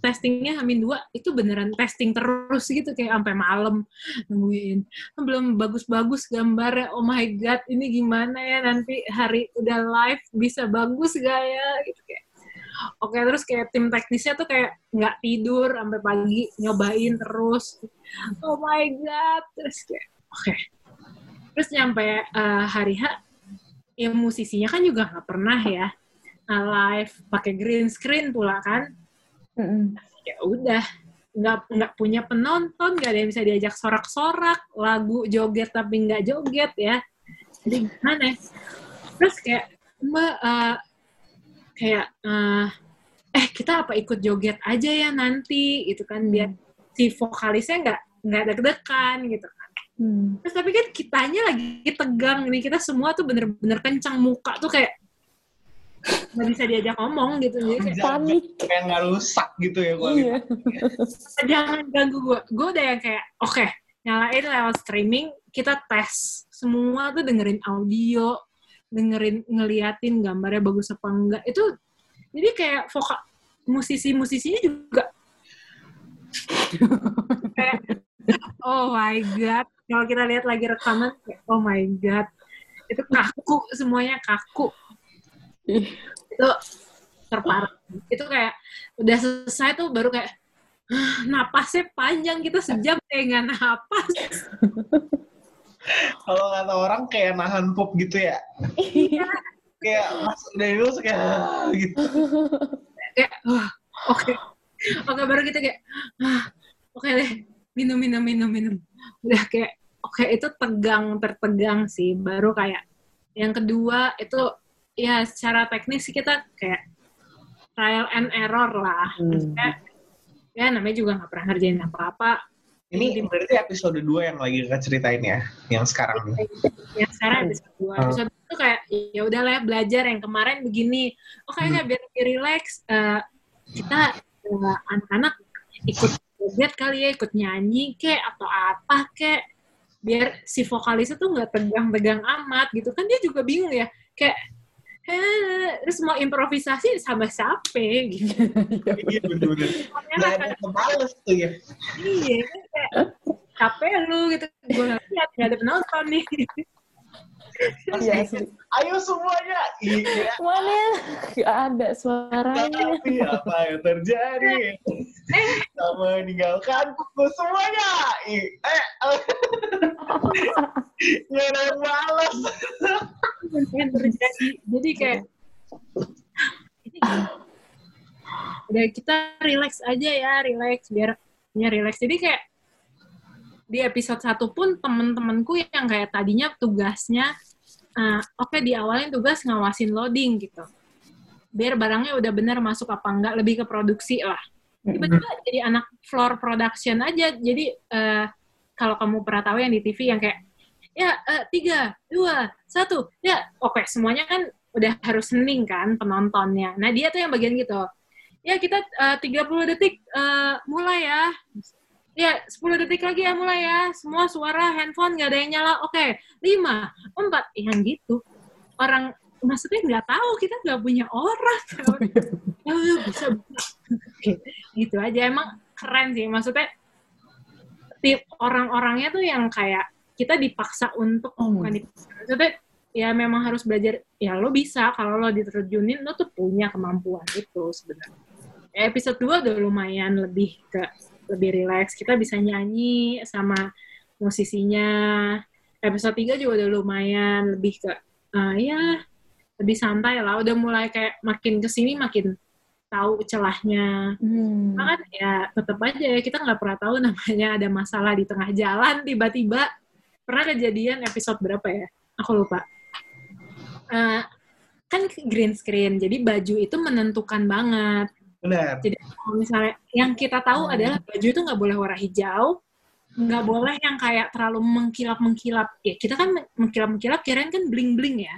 testingnya Hamin dua itu beneran testing terus gitu kayak sampai malam nungguin. Belum bagus-bagus gambarnya. Oh my god ini gimana ya? Nanti hari udah live bisa bagus gak ya? Gitu kayak. Oke terus kayak tim teknisnya tuh kayak nggak tidur sampai pagi nyobain terus oh my god. Terus kayak oke. Terus nyampe eh, hari H ya musisinya kan juga nggak pernah ya uh, live pakai green screen pula kan. Mm-mm. ya udah nggak nggak punya penonton nggak ada yang bisa diajak sorak-sorak lagu joget tapi nggak joget ya. Jadi gimana ya? terus kayak mbak eh, kayak eh, eh kita apa ikut joget aja ya nanti gitu kan biar si vokalisnya nggak nggak deg-degan gitu kan Hmm. Terus tapi kan kitanya lagi tegang nih, kita semua tuh bener-bener kencang muka tuh kayak nggak bisa diajak ngomong gitu. Jadi kayak, Panik. kayak nggak rusak gitu ya kalau Iya. jangan ganggu gue. Gue udah yang kayak, oke, nyalain lewat streaming, kita tes. Semua tuh dengerin audio, dengerin, ngeliatin gambarnya bagus apa enggak. Itu, jadi kayak vokal, musisi-musisinya juga oh my god. Kalau kita lihat lagi rekaman, oh my god. Itu kaku, semuanya kaku. itu terparah. Itu kayak, udah selesai tuh baru kayak, "Ah, napasnya panjang kita sejam kayak nggak napas kalau kata orang kayak nahan pup gitu ya Iya. kayak pas dari dulu kayak "Ah," gitu kayak oke oke baru kita kayak ah, oke deh minum minum minum minum. Udah kayak oke itu tegang tertegang sih. Baru kayak yang kedua itu ya secara teknis sih kita kayak trial and error lah. Hmm. Maksudnya, ya namanya juga nggak pernah ngerjain apa-apa. Ini berarti episode 2 yang lagi kita ceritain ya yang sekarang yang sekarang episode dua. Hmm. episode itu kayak ya udah lah ya, belajar yang kemarin begini. Oh kayaknya biar lebih relax eh, kita eh, anak-anak ikut joget kali ya ikut nyanyi kek atau apa kek. Biar si vokalisnya tuh nggak tegang-tegang amat gitu. Kan dia juga bingung ya kayak eh terus mau improvisasi sama siapa? Gitu. Iya bener-bener. Kan ada kepales tuh ya. Iya kayak capek lu gitu. Gue nggak lihat nggak ada penonton nih Iya. Sih. ayo semuanya. Iya. Mana? Gak ada suaranya. tapi apa yang terjadi? Sama meninggalkanku semuanya. Ih, eh. Nggak ada yang balas. Yang terjadi. Jadi kayak ini udah kita relax aja ya relax biar ya relax. Jadi kayak di episode satu pun temen-temenku yang kayak tadinya tugasnya eh, oke diawalin tugas ngawasin loading gitu. Biar barangnya udah bener masuk apa enggak lebih ke produksi lah. Tiba-tiba jadi anak floor production aja. Jadi eh, kalau kamu pernah tahu yang di TV yang kayak ya eh, tiga dua satu ya. Oke semuanya kan udah harus hening kan penontonnya. Nah dia tuh yang bagian gitu. Ya kita eh, 30 detik eh, mulai ya ya 10 detik lagi ya mulai ya. Semua suara handphone nggak ada yang nyala. Oke lima empat. Yang gitu. Orang maksudnya nggak tahu kita nggak punya orang. Ya udah, bisa bisa. Oke, gitu aja. Emang keren sih. Maksudnya tip orang-orangnya tuh yang kayak kita dipaksa untuk Hmm. bukan dipaksa. Maksudnya ya memang harus belajar ya lo bisa kalau lo diterjunin lo tuh punya kemampuan itu sebenarnya. Ya, episode 2 udah lumayan lebih ke lebih relax. Kita bisa nyanyi sama musisinya. Episode 3 juga udah lumayan lebih ke eh, ya lebih santai lah. Udah mulai kayak makin ke sini makin tahu celahnya. Hmm. Kan ya tetap aja ya kita nggak pernah tahu namanya ada masalah di tengah jalan tiba-tiba. Pernah kejadian episode berapa ya? Aku lupa. Eh, kan green screen jadi baju itu menentukan banget benar. Jadi kalau misalnya yang kita tahu adalah baju itu nggak boleh warna hijau nggak boleh yang kayak terlalu mengkilap mengkilap ya kita kan mengkilap mengkilap kirain kan bling bling ya.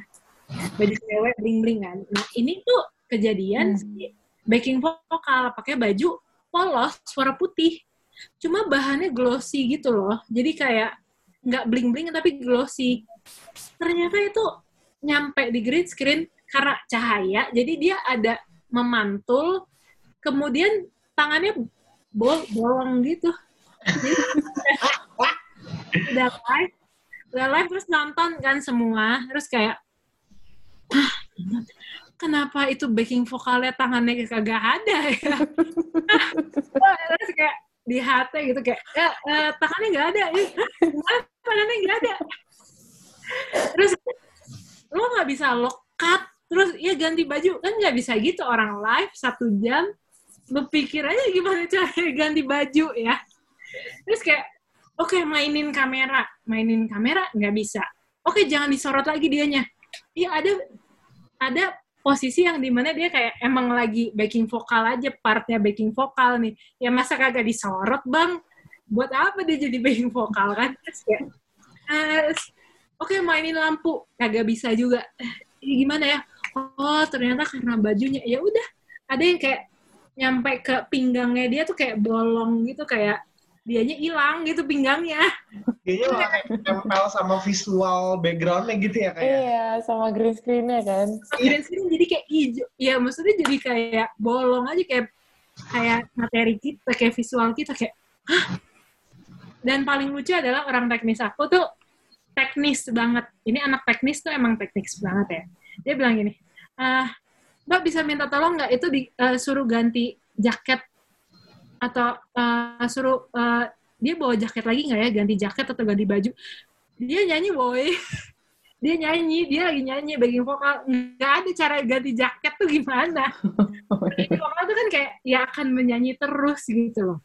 Baju cewek bling bling kan. Nah ini tuh kejadian Hmm. si backing vokal pakai baju polos warna putih. Cuma bahannya glossy gitu loh. Jadi kayak nggak bling bling tapi glossy. Ternyata itu nyampe di green screen karena cahaya jadi dia ada memantul kemudian tangannya bol bolong gitu. Udah live udah live terus nonton kan semua. Terus kayak "Hah, kenapa itu backing vokalnya tangannya kagak ada ya? Terus kayak di hati gitu kayak ya, eh, tangannya nggak ada ya. "Hah, tangannya nggak ada? Terus lo nggak bisa lock cut terus ya ganti baju. Kan nggak bisa gitu orang live satu jam lo pikir aja gimana cara ganti baju ya. Terus kayak oke mainin kamera. Mainin kamera nggak bisa. Oke jangan disorot lagi dianya. Iya ada ada posisi yang di mana dia kayak emang lagi backing vokal aja partnya backing vokal nih. Ya masa kagak disorot bang? Buat apa dia jadi backing vokal kan? Terus kayak eh, oke mainin lampu. Kagak bisa juga. Eh, gimana ya? Oh ternyata karena bajunya. Ya udah ada yang kayak nyampe ke pinggangnya dia tuh kayak bolong gitu kayak dianya hilang gitu pinggangnya. Kayaknya malah kayak nempel sama visual backgroundnya gitu ya kayak. Iya, sama green screen-nya kan. green screen jadi kayak hijau. Ya maksudnya jadi kayak bolong aja kayak kayak materi kita kayak visual kita kayak hah? Dan paling lucu adalah orang teknis aku tuh teknis banget. Ini anak teknis tuh emang teknis banget ya. Dia bilang gini ah mbak bisa minta tolong nggak? Itu disuruh ganti jaket atau eh, suruh eh, dia bawa jaket lagi nggak ya? Ganti jaket atau ganti baju? Dia nyanyi boy. Dia nyanyi dia lagi nyanyi backing vokal. Nggak ada cara ganti jaket tuh gimana? Backing vokal tuh kan kayak ya akan menyanyi terus gitu loh.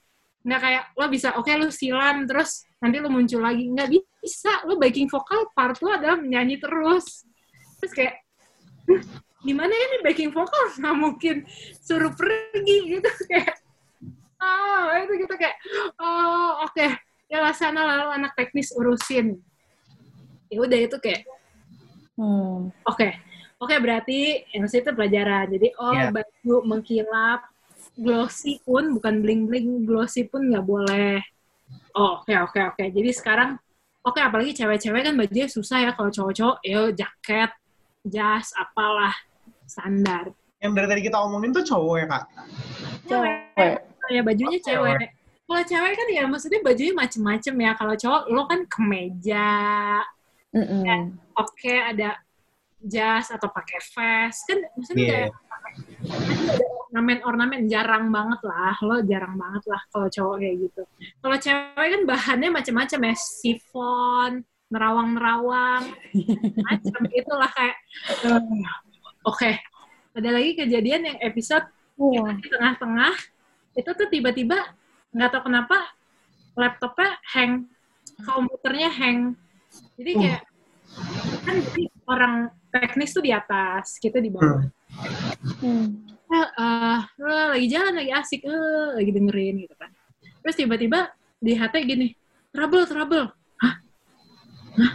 Nggak kayak lo bisa oke lo silam terus nanti lo muncul lagi. Nggak bisa. Lo backing vokal part lo adalah menyanyi terus. Terus kayak "Hmm, gimana ya nih backing vokal nggak mungkin suruh pergi gitu kayak oh itu gitu kayak oh oke ya lah sana lalu anak teknis urusin ya udah itu kayak Hmm. Oke, oke berarti MC itu pelajaran. Jadi oh Iya. baju mengkilap, glossy pun bukan bling bling, glossy pun nggak boleh. Oh, oke oke oke. Jadi sekarang oke apalagi cewek-cewek kan bajunya susah ya kalau cowok-cowok ya jaket, jas, apalah standar. Yang dari tadi kita omongin tuh cowok ya kak? Cewek, Cewek. ya bajunya Oh, cewek. Kalau cewek kan ya maksudnya bajunya macem-macem ya. Kalau cowok lo kan kemeja, Mm-mm. oke ada jas atau pakai vest kan maksudnya Iya. kayak ada ornamen-ornamen jarang banget lah lo jarang banget lah kalau cowok kayak gitu kalau cewek kan bahannya macam-macam ya sifon nerawang-nerawang macam itulah kayak eh, oke. Ada lagi kejadian yang episode Wah. di tengah-tengah. Itu tuh tiba-tiba nggak tahu kenapa laptopnya hang. Komputernya hang. Jadi kayak kan jadi orang teknis tuh di atas kita di bawah. Hmm. Eh, eh, eh, lagi jalan lagi asik eh, lagi dengerin gitu kan. Terus tiba-tiba di HT gini trouble trouble. Hah? Hah?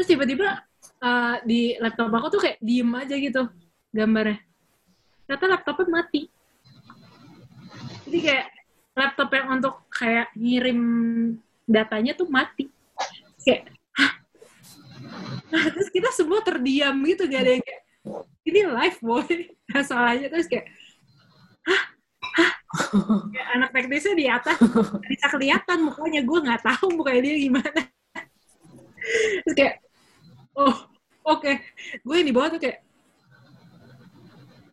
terus tiba-tiba eh, di laptop aku tuh kayak diem aja gitu gambarnya. Ternyata laptopnya mati. Jadi kayak laptop yang untuk kayak ngirim datanya tuh mati. Kayak hah? Nah, terus kita semua terdiam gitu gak ada yang kayak ini live boy. Masalahnya terus kayak hah? Hah? Kayak anak teknisnya di atas bisa kelihatan mukanya gue nggak tahu mukanya dia gimana. Terus kayak oh oke. Gue yang di bawah tuh kayak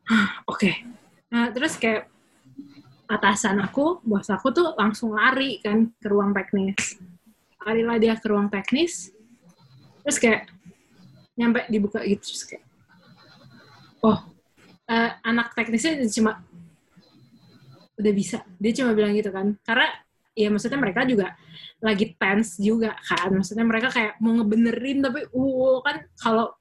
"Hah, oke. Nah terus kayak atasan aku bos aku tuh langsung lari kan ke ruang teknis. Larilah dia ke ruang teknis terus kayak nyampe dibuka gitu terus kayak oh eh, anak teknisnya cuma udah bisa. Dia cuma bilang gitu kan. Karena ya maksudnya mereka juga lagi tense juga kan. Maksudnya mereka kayak mau ngebenerin tapi uh kan kalau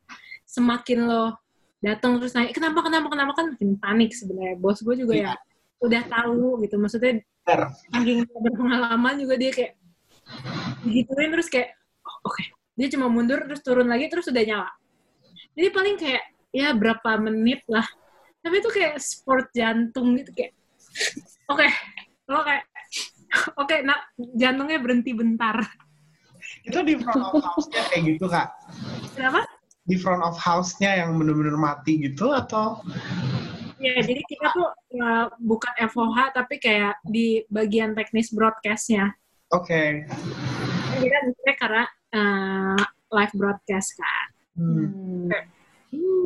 semakin lo datang terus nanya kenapa kenapa kenapa? Kan makin panik sebenarnya. Bos gue juga ya udah tahu gitu. Maksudnya saking berpengalaman juga dia kayak digituin terus kayak oh, oke. Dia cuma mundur terus turun lagi terus udah nyala. Jadi paling kayak ya berapa menit lah. Tapi itu kayak sport jantung gitu kayak oke lo kayak oke nak jantungnya berhenti bentar. Itu di front of house-nya kayak gitu kak? kenapa Di front of house-nya yang bener-bener mati gitu atau? ya jadi kita tuh uh, bukan FOH tapi kayak di bagian teknis broadcastnya Oke. kita mikirnya karena uh, live broadcast kan Hmm. Hmm.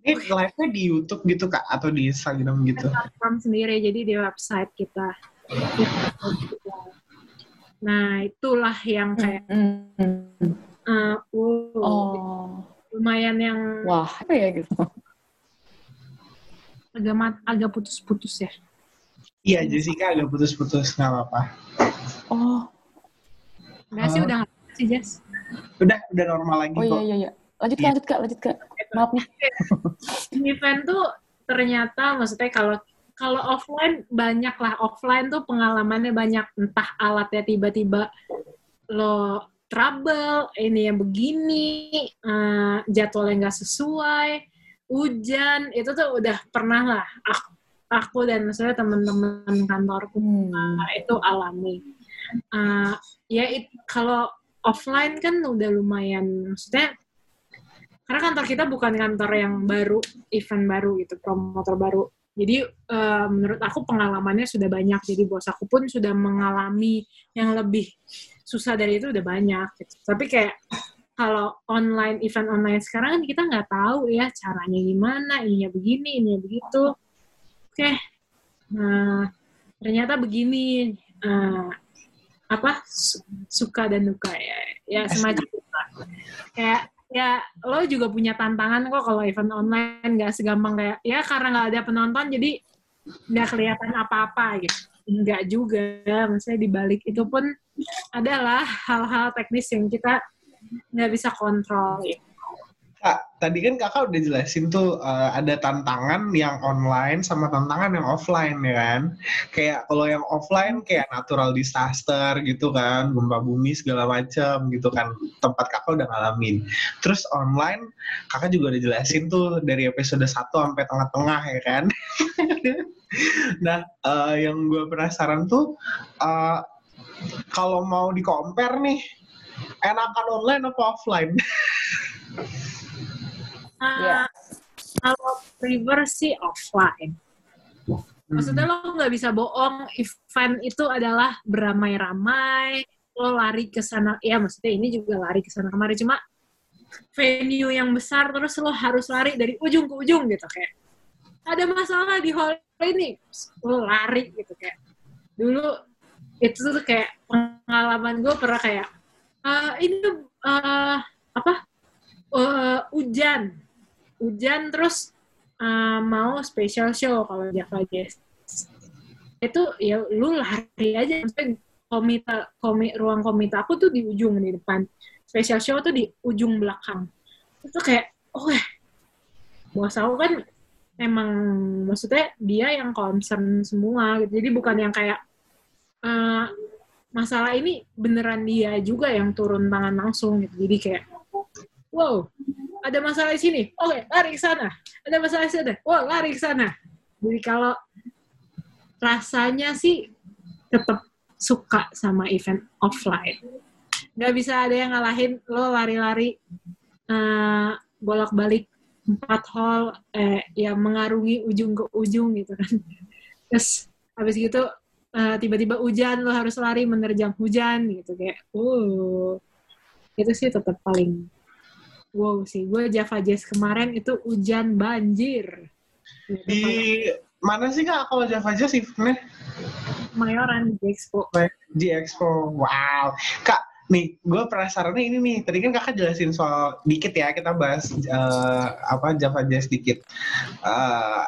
Ini live-nya di YouTube gitu kak? Atau di Instagram gitu? platform sendiri jadi di website kita nah itulah yang kayak Hmm. uh, wow, Oh. Lumayan yang Wah, apa ya gitu. agak mat- agak putus-putus ya Iya, Jessica agak putus-putus, nggak apa-apa. Oh. nggak sih Oh. udah nggak sih Jess Udah, udah normal lagi Oh iya kok. iya iya. Lanjut Kak, Iya. lanjut Kak, lanjut Kak. Maaf nih. event tuh ternyata maksudnya kalau kalau offline banyak lah offline tuh pengalamannya banyak entah alatnya tiba-tiba lo trouble ini yang begini eh, jadwalnya nggak sesuai hujan itu tuh udah pernah lah aku, aku dan maksudnya teman-teman kantorku Hmm. uh, itu alami Uh, ya it- kalau offline kan udah lumayan maksudnya karena kantor kita bukan kantor yang baru event baru gitu promotor baru jadi uh, menurut aku pengalamannya sudah banyak jadi bos aku pun sudah mengalami yang lebih susah dari itu udah banyak gitu. tapi kayak kalau online event online sekarang kan kita nggak tahu ya caranya gimana ininya begini ininya begitu. Oke nah ternyata begini eh, apa su- suka dan duka ya ya semacam kayak ya lo juga punya tantangan kok kalau event online nggak segampang kayak ya karena nggak ada penonton jadi nggak kelihatan apa-apa gitu nggak juga maksudnya di balik itu pun adalah hal-hal teknis yang kita nggak bisa kontrol. Kak, tadi kan kakak udah jelasin tuh uh, ada tantangan yang online sama tantangan yang offline ya kan. Kayak kalau yang offline kayak natural disaster gitu kan, gempa bumi segala macam gitu kan. Tempat kakak udah ngalamin. Terus online kakak juga udah jelasin tuh dari episode 1 sampai tengah-tengah ya kan. nah, uh, yang gue penasaran tuh uh, kalau mau di compare nih enakan online apa offline? Ah, Iya. Kalau prefer sih offline. Maksudnya lo nggak bisa bohong, event itu adalah beramai-ramai, lo lari ke sana, ya maksudnya ini juga lari ke sana kemari, cuma venue yang besar terus lo harus lari dari ujung ke ujung gitu kayak ada masalah di hall ini lo lari gitu kayak dulu itu tuh kayak pengalaman gue pernah kayak "Eh, ini eh, apa Eh, hujan hujan terus eh, mau special show kalau Java Jazz itu ya lu lari aja maksudnya komite komi, ruang komite aku tuh di ujung di depan. Special show tuh di ujung belakang. Itu kayak oh eh bos aku kan emang maksudnya dia yang concern semua gitu. jadi bukan yang kayak eh, masalah ini beneran dia juga yang turun tangan langsung gitu. Jadi kayak wow ada masalah di sini. Oke lari ke sana. Ada masalah di sana. Wow lari ke sana. Jadi kalau rasanya sih tetap suka sama event offline. Nggak bisa ada yang ngalahin lo lari-lari eh, bolak-balik empat hall eh, ya mengarungi ujung ke ujung gitu kan terus habis gitu eh, tiba-tiba hujan lo harus lari menerjang hujan gitu kayak uh itu sih tetap paling wow sih gue Java Jazz kemarin itu hujan banjir Itu Di paling- mana sih kak kalau Java Jazz eventnya? Mayoran di Expo Di Expo. Wow. Kak, nih gue penasarannya ini nih. Tadi kan kakak jelasin soal dikit ya kita bahas eh, apa Java Jazz dikit. Eh,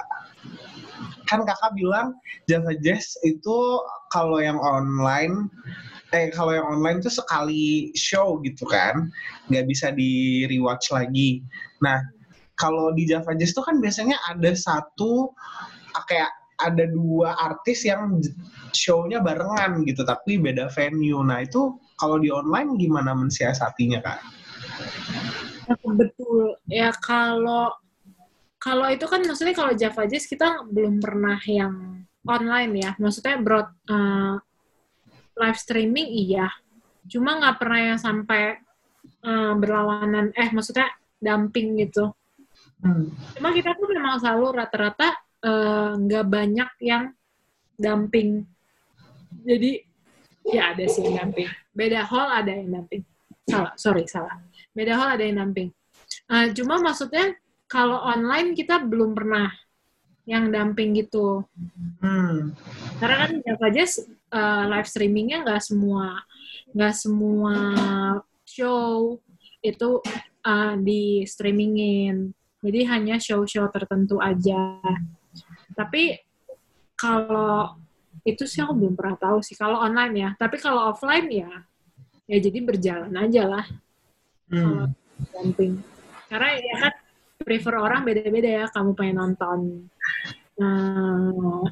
kan kakak bilang Java Jazz itu kalau yang online eh kalau yang online tuh sekali show gitu kan nggak bisa di rewatch lagi nah kalau di Java Jazz tuh kan biasanya ada satu ah, kayak ada dua artis yang show-nya barengan gitu tapi beda venue nah itu kalau di online gimana mensiasatinya kak? Betul. Ya kalau kalau itu kan maksudnya kalau Java Jazz kita belum pernah yang online ya. Maksudnya broad eh, live streaming iya. Cuma nggak pernah yang sampai eh, berlawanan eh maksudnya dumping gitu. Hmm. cuma kita tuh memang selalu rata-rata eh, nggak banyak yang dumping jadi ya ada sih yang dumping beda hall ada yang dumping salah sorry salah. Beda hall ada yang dumping Eh, cuma maksudnya kalau online kita belum pernah yang dumping gitu. Hmm. karena kan Java Jazz eh, live streamingnya nggak semua nggak semua show itu eh, di streamingin. Jadi hanya show-show tertentu aja. Tapi kalau itu sih aku belum pernah tahu sih kalau online ya tapi kalau offline ya ya jadi berjalan aja lah Hmm. karena ya kan prefer orang beda-beda ya kamu pengen nonton eh,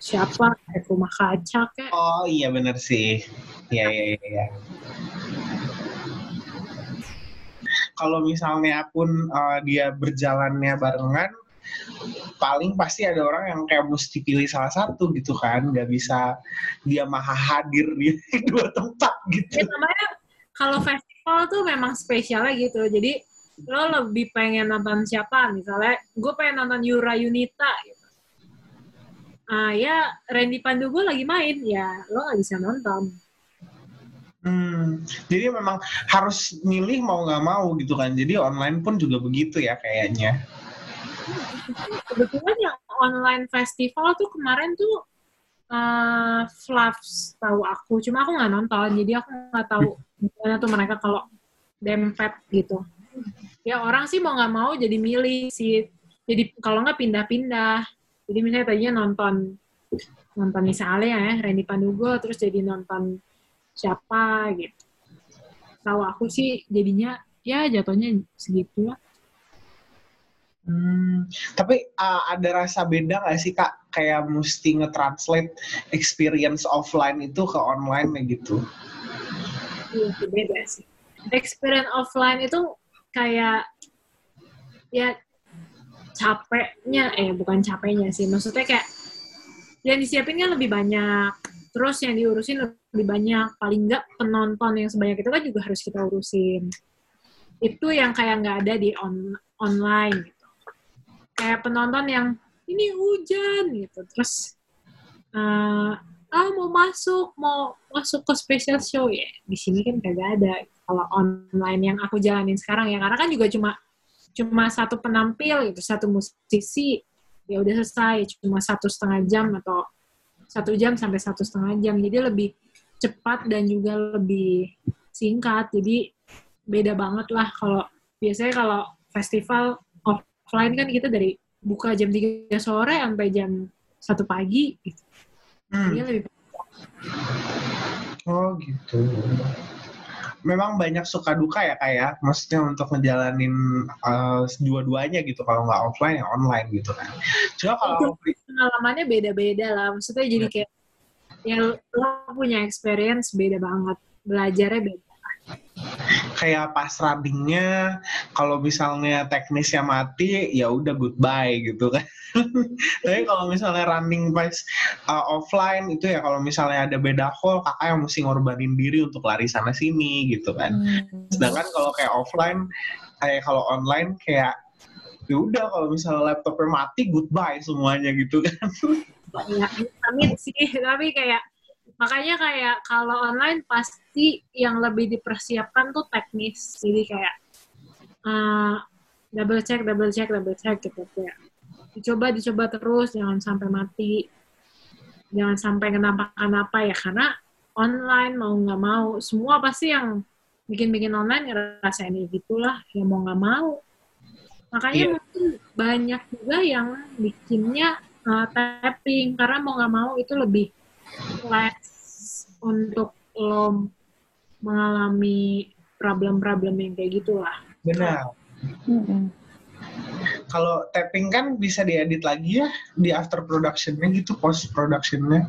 siapa kayak rumah kaca kayak Oh iya bener sih. Iya iya iya. iya. Kalau misalnya pun uh, dia berjalannya barengan, paling pasti ada orang yang kayak mesti pilih salah satu gitu kan, nggak bisa dia maha hadir di dua tempat gitu. Ya, namanya kalau festival tuh memang spesialnya gitu. Jadi lo lebih pengen nonton siapa? Misalnya gue pengen nonton Yura Yunita gitu. Ah ya Randy Pandugo lagi main ya lo nggak bisa nonton. Hmm, jadi memang harus milih mau nggak mau gitu kan. Jadi online pun juga begitu ya kayaknya. Kebetulan yang online festival tuh kemarin tuh uh, Fluffs tahu aku, cuma aku nggak nonton, jadi aku nggak tahu gimana tuh mereka kalau dempet gitu. ya orang sih mau nggak mau jadi milih sih. Jadi kalau nggak pindah-pindah. Jadi misalnya tadinya nonton nonton misalnya ya Randy Pandugo terus jadi nonton siapa gitu. Tahu aku sih jadinya ya jatuhnya segitu lah Hmm, tapi uh, ada rasa beda nggak sih kak kayak mesti nge-translate experience offline itu ke online gitu? Iya, beda sih. Experience offline itu kayak ya capeknya, eh bukan capeknya sih, maksudnya kayak yang disiapin kan lebih banyak, terus yang diurusin lebih banyak, paling nggak penonton yang sebanyak itu kan juga harus kita urusin. Itu yang kayak nggak ada di on online. Kayak penonton yang ini hujan gitu, terus uh, ah mau masuk mau masuk ke special show. Ya di sini kan kagak ada. Kalau online yang aku jalanin sekarang ya karena kan juga cuma cuma satu penampil gitu satu musisi ya udah selesai. Cuma satu setengah jam atau satu jam sampai satu setengah jam. Jadi lebih cepat dan juga lebih singkat. Jadi beda banget lah kalau biasanya kalau festival offline kan kita dari buka jam 3 sore sampai jam satu pagi gitu Hmm. Dia lebih Oh gitu. Memang banyak suka duka ya kak ya, maksudnya untuk ngejalanin uh, dua-duanya gitu, kalau nggak offline ya online gitu kan. Cuma kalau pengalamannya beda-beda lah. Maksudnya jadi kayak ya lo punya experience beda banget. Belajarnya beda. Kayak pas runningnya, kalau misalnya teknisnya mati, ya udah goodbye gitu kan. Tapi kalau misalnya running pas uh, offline itu ya kalau misalnya ada beda hole, kakak yang mesti ngorbanin diri untuk lari sana sini gitu kan. Hmm. Sedangkan kalau kayak offline, kayak kalau online kayak ya udah kalau misalnya laptopnya mati goodbye semuanya gitu kan. Ya, amit sih. Tapi kayak makanya kayak kalau online pasti yang lebih dipersiapkan tuh teknis. Jadi kayak uh, double check, double check, double check gitu kayak dicoba dicoba terus jangan sampai mati jangan sampai kenapa-kenapa ya karena online mau nggak mau semua pasti yang bikin-bikin online ngerasain gitulah ya mau nggak mau makanya Iya. mungkin banyak juga yang bikinnya uh, tapping karena mau nggak mau itu lebih less untuk lo mengalami problem-problem yang kayak gitulah Benar. Mm-mm. Kalau tapping kan bisa diedit lagi ya di after productionnya gitu, post productionnya.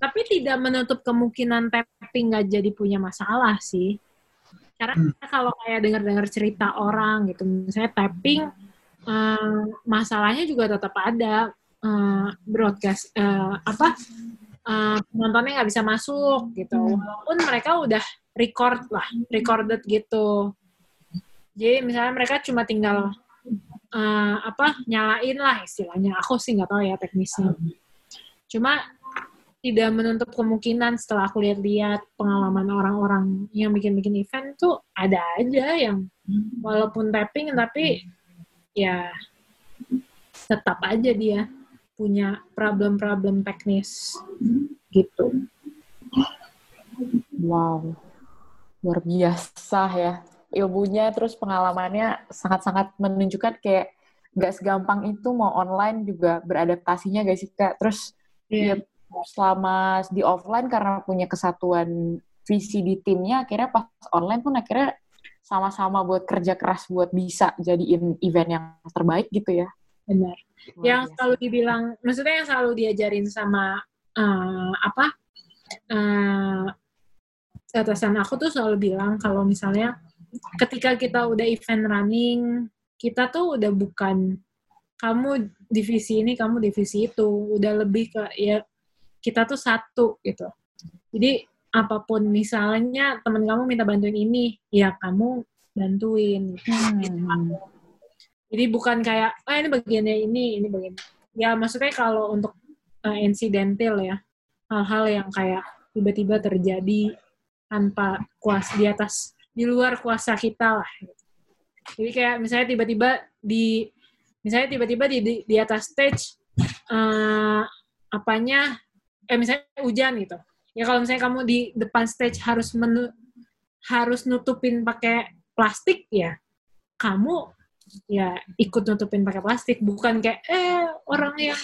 tapi tidak menutup kemungkinan tapping nggak jadi punya masalah sih. Karena kalau kayak dengar-dengar cerita orang gitu, misalnya tapping, eh, masalahnya juga tetap ada eh, broadcast eh, apa eh, penontonnya nggak bisa masuk gitu, walaupun mereka udah record lah, recorded gitu. Jadi misalnya mereka cuma tinggal eh, apa nyalain lah istilahnya. Aku sih nggak tahu ya teknisnya. Cuma tidak menutup kemungkinan setelah aku lihat-lihat pengalaman orang-orang yang bikin-bikin event tuh ada aja yang walaupun tapping tapi ya tetap aja dia punya problem-problem teknis gitu. Wow, luar biasa ya. Ilmunya terus pengalamannya sangat-sangat menunjukkan kayak gak segampang itu mau online juga beradaptasinya guys sih kak. Terus Iya. ya selama di offline karena punya kesatuan visi di timnya akhirnya pas online pun akhirnya sama-sama buat kerja keras buat bisa jadiin event yang terbaik gitu ya. Benar. Luar yang biasa. selalu dibilang, maksudnya yang selalu diajarin sama eh, apa eh, atasan aku tuh selalu bilang kalau misalnya ketika kita udah event running, kita tuh udah bukan kamu divisi ini, kamu divisi itu, udah lebih ke ya kita tuh satu gitu. Jadi apa pun misalnya teman kamu minta bantuin ini, ya kamu bantuin. Hmm. Jadi bukan kayak, ah ini bagiannya ini, ini bagian. Ya maksudnya kalau untuk uh, insidental ya, hal-hal yang kayak tiba-tiba terjadi tanpa kuasa di atas, di luar kuasa kita lah. gitu. Jadi kayak misalnya tiba-tiba di, misalnya tiba-tiba di, di, di atas stage, uh, apanya, eh misalnya hujan gitu. Ya kalau misalnya kamu di depan stage harus menu, harus nutupin pakai plastik ya kamu ya ikut nutupin pakai plastik bukan kayak eh orang yang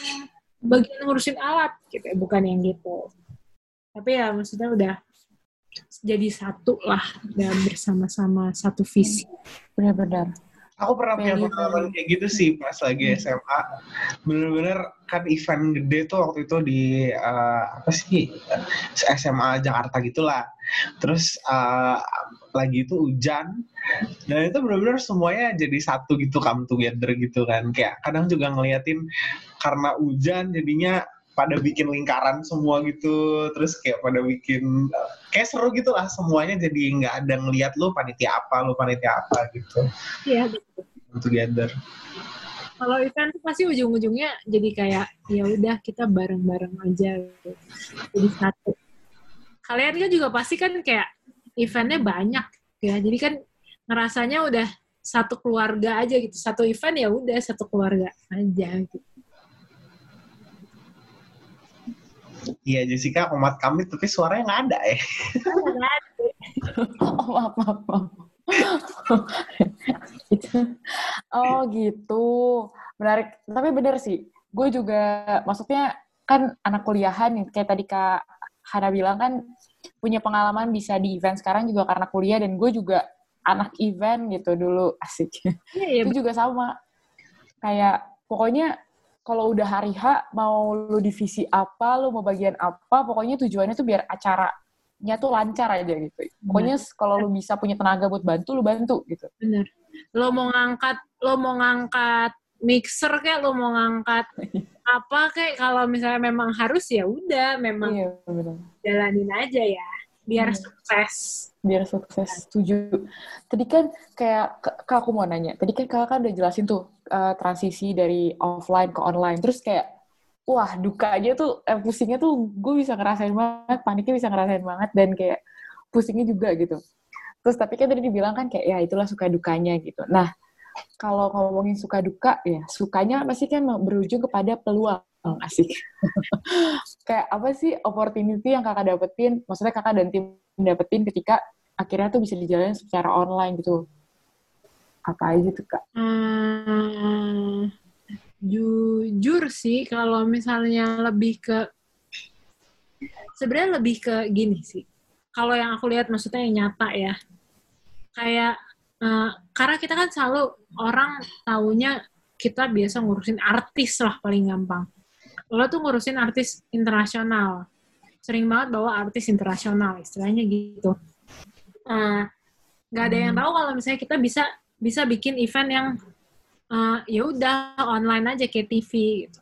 bagian ngurusin alat gitu bukan yang gitu tapi ya maksudnya udah jadi satu lah dan bersama-sama satu visi Benar-benar. Aku pernah punya Value, pengalaman kayak gitu sih pas lagi SMA. Bener-bener kan event gede tuh waktu itu di eh, apa sih SMA Jakarta gitulah. Terus eh, lagi itu hujan dan itu bener-bener semuanya jadi satu gitu come together gitu kan. Kayak kadang juga ngeliatin karena hujan jadinya pada bikin lingkaran semua gitu terus kayak pada bikin kayak seru gitu lah semuanya jadi nggak ada ngeliat lu panitia apa lu panitia apa gitu ya gitu. together kalau event tuh pasti ujung-ujungnya jadi kayak ya udah kita bareng-bareng aja gitu. jadi satu kalian kan juga pasti kan kayak eventnya banyak ya jadi kan ngerasanya udah satu keluarga aja gitu satu event ya udah satu keluarga aja gitu Iya Jessica umat kami tapi suaranya nggak ada ya. Oh, maaf, maaf, maaf. Oh gitu. Menarik. Tapi bener sih. Gue juga, maksudnya kan anak kuliahan nih, kayak tadi Kak Hana bilang kan punya pengalaman bisa di event sekarang juga karena kuliah dan gue juga anak event gitu dulu asik. Iya, iya, itu juga sama. Kayak pokoknya kalau udah hari H mau lu divisi apa, lu mau bagian apa, pokoknya tujuannya tuh biar acaranya tuh lancar aja gitu. Pokoknya kalau lu bisa punya tenaga buat bantu, lu bantu gitu. bener lo mau ngangkat lo mau ngangkat mixer kayak lo mau ngangkat apa kayak kalau misalnya memang harus ya udah memang Iya, jalanin aja ya biar Hmm. sukses Biar sukses. Setuju. Tadi kan kayak Kak aku mau nanya. Tadi kan kakak kan udah jelasin tuh eh, transisi dari offline ke online. Terus kayak wah dukanya tuh eh, pusingnya tuh gue bisa ngerasain banget, paniknya bisa ngerasain banget dan kayak pusingnya juga gitu. Terus tapi kan tadi dibilang kan kayak ya itulah suka dukanya gitu. Nah, kalau ngomongin suka duka ya, sukanya pasti kan berujung kepada peluang asik. kayak apa sih opportunity yang kakak dapetin, maksudnya kakak dan tim dapetin ketika akhirnya tuh bisa dijalani secara online gitu. Apa aja tuh kak? Hmm, jujur sih kalau misalnya lebih ke sebenarnya lebih ke gini sih. Kalau yang aku lihat maksudnya yang nyata ya. Kayak eh, karena kita kan selalu orang taunya kita biasa ngurusin artis lah paling gampang. Lo tuh ngurusin artis internasional. Sering banget bawa artis internasional istilahnya gitu. Eh, nggak ada yang tahu kalau misalnya kita bisa bisa bikin event yang eh, ya udah online aja kayak TV gitu.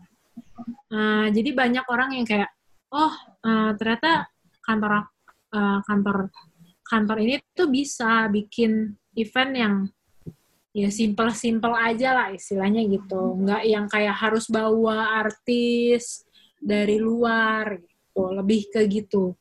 Eh, jadi banyak orang yang kayak oh eh, ternyata kantor eh, kantor kantor ini tuh bisa bikin event yang ya simple-simple aja lah istilahnya gitu. Nggak yang kayak harus bawa artis dari luar gitu lebih ke gitu.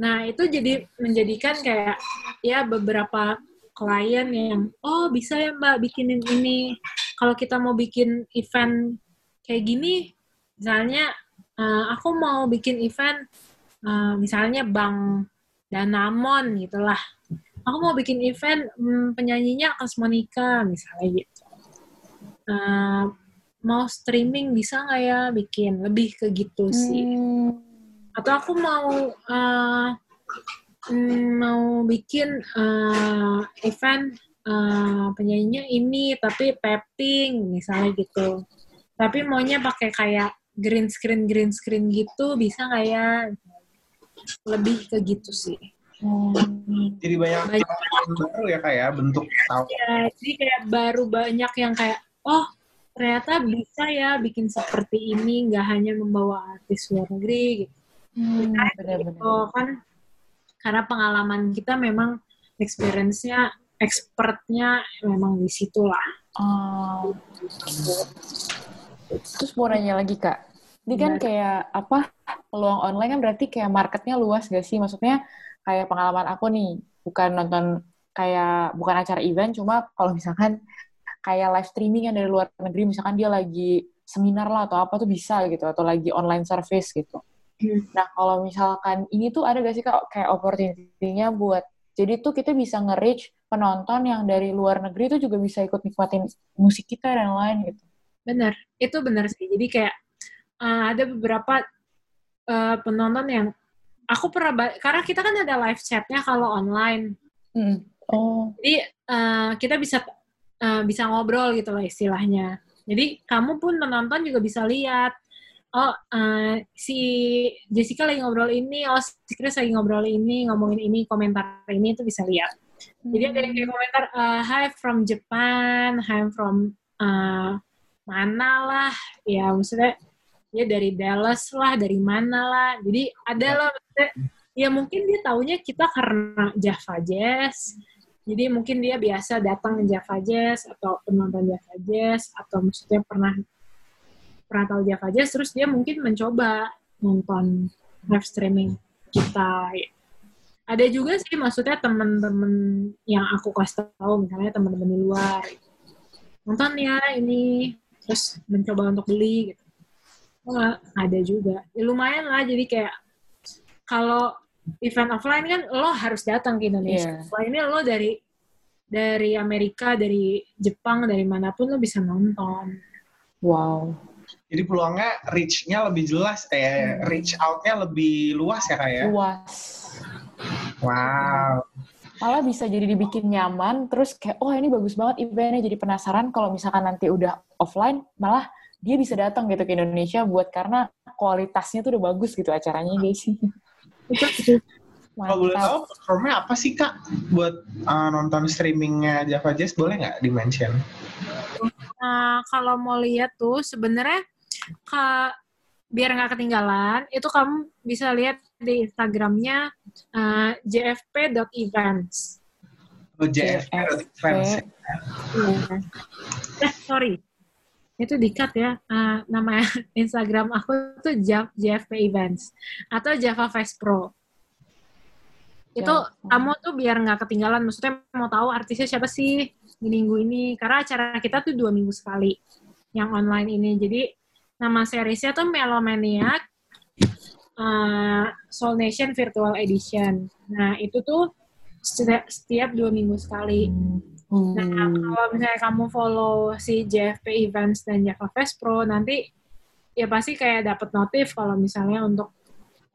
Nah itu jadi menjadikan kayak ya beberapa klien yang oh bisa ya mbak bikinin ini. Kalau kita mau bikin event kayak gini misalnya eh, aku mau bikin event eh, misalnya bank Danamon gitulah aku mau bikin event hmm, penyanyinya Kas Monica misalnya gitu. Eh, mau streaming bisa nggak ya bikin? Lebih ke gitu sih. Hmm, atau aku mau mm, mau bikin eh, event eh, penyanyinya ini tapi tapping misalnya gitu. Tapi maunya pakai kayak green screen green screen gitu bisa nggak ya? Lebih ke gitu sih. Jadi banyak Banyak. yang baru ya kayak bentuk tahu. ya jadi kayak baru banyak yang kayak oh ternyata bisa ya bikin seperti ini nggak hanya membawa artis luar negeri gitu Hmm, benar-benar. gitu kan karena pengalaman kita memang experience-nya expertnya memang di situ lah Oh. Terus mau nanya lagi kak, ini kan kayak apa peluang online kan berarti kayak marketnya luas gak sih? Maksudnya kayak pengalaman aku nih, bukan nonton kayak bukan acara event, cuma kalau misalkan kayak live streaming yang dari luar negeri, misalkan dia lagi seminar lah atau apa tuh bisa gitu, atau lagi online service gitu. Hmm. Nah kalau misalkan ini tuh ada gak sih kak kayak opportunity-nya buat Jadi tuh kita bisa nge-reach penonton yang dari luar negeri tuh juga bisa ikut nikmatin musik kita dan lain gitu. Bener, itu bener sih. Jadi kayak uh, ada beberapa uh, penonton yang aku pernah karena kita kan ada live chatnya kalau online. Hmm. Oh, Jadi uh, kita bisa uh, bisa ngobrol gitu lah istilahnya. Jadi kamu pun penonton juga bisa lihat. Oh, uh, si Jessica lagi ngobrol ini, oh si Chris lagi ngobrol ini, ngomongin ini, komentar ini itu bisa lihat. Jadi ada yang kayak komentar, uh, hi from Japan, hi from uh, mana lah, ya maksudnya ya dari Dallas lah, dari mana lah. Jadi ada lah, ya mungkin dia taunya kita karena Java Jazz, jadi mungkin dia biasa datang ke Java Jazz atau penonton Java Jazz atau maksudnya pernah pernah tahu Java Jazz terus dia mungkin mencoba nonton live streaming kita. Ada juga sih maksudnya teman-teman yang aku kasih tahu misalnya teman-teman di luar nonton ya ini terus mencoba untuk beli gitu. Oh, ada juga. Ya, lumayan lah jadi kayak kalau event offline kan lo harus datang ke Indonesia. Iya. Kalau ini lo dari dari Amerika, dari Jepang, dari mana pun lo bisa nonton. wow. Jadi peluangnya reach-nya lebih jelas, eh reach out-nya lebih luas ya kak ya? Luas. Wow. Malah bisa jadi dibikin nyaman, terus kayak, oh ini bagus banget eventnya, jadi penasaran kalau misalkan nanti udah offline, malah dia bisa datang gitu ke Indonesia buat karena kualitasnya tuh udah bagus gitu acaranya guys. Kalau boleh tahu platformnya apa sih kak buat uh, nonton streamingnya Java Jazz boleh nggak di-mention? Nah, kalau mau lihat tuh sebenarnya ke biar nggak ketinggalan, itu kamu bisa lihat di Instagramnya uh, jfp.events. Oh, JFP Fans. Iya. Eh, sorry. Itu di-cut ya. Uh, nama Instagram aku tuh JFP Events. Atau Java Fest Pro. Itu kamu tuh biar nggak ketinggalan. Maksudnya mau tahu artisnya siapa sih di minggu ini. Karena acara kita tuh dua minggu sekali. Yang online ini. Jadi nama seriesnya tuh Melomaniac uh, Soul Nation Virtual Edition. Nah, itu tuh setiap, setiap dua minggu sekali. Nah, Hmm. kalau misalnya kamu follow si JFP Events dan Java Fest Pro, nanti ya pasti kayak dapat notif kalau misalnya untuk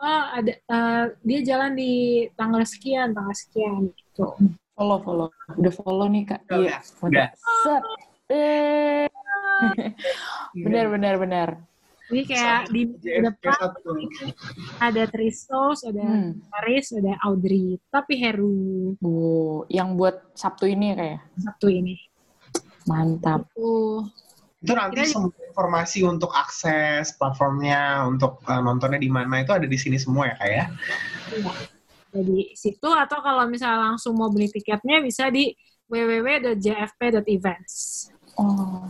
oh ada eh, dia jalan di tanggal sekian, tanggal sekian gitu. Follow, follow. Udah follow nih, Kak. Iya. udah. Set. Eh. benar, benar, benar. Jadi kayak di depan ada Tristos, ada Hmm. Paris, ada Audrey, tapi Heru Bu, yang buat Sabtu ini ya, kayak. Sabtu ini. Mantap. Tuh. Itu nanti Kira- semua informasi untuk akses platformnya, untuk uh, nontonnya di mana itu ada di sini semua ya kak ya? Iya. Jadi situ atau kalau misalnya langsung mau beli tiketnya bisa di www.jfp.events. Oh.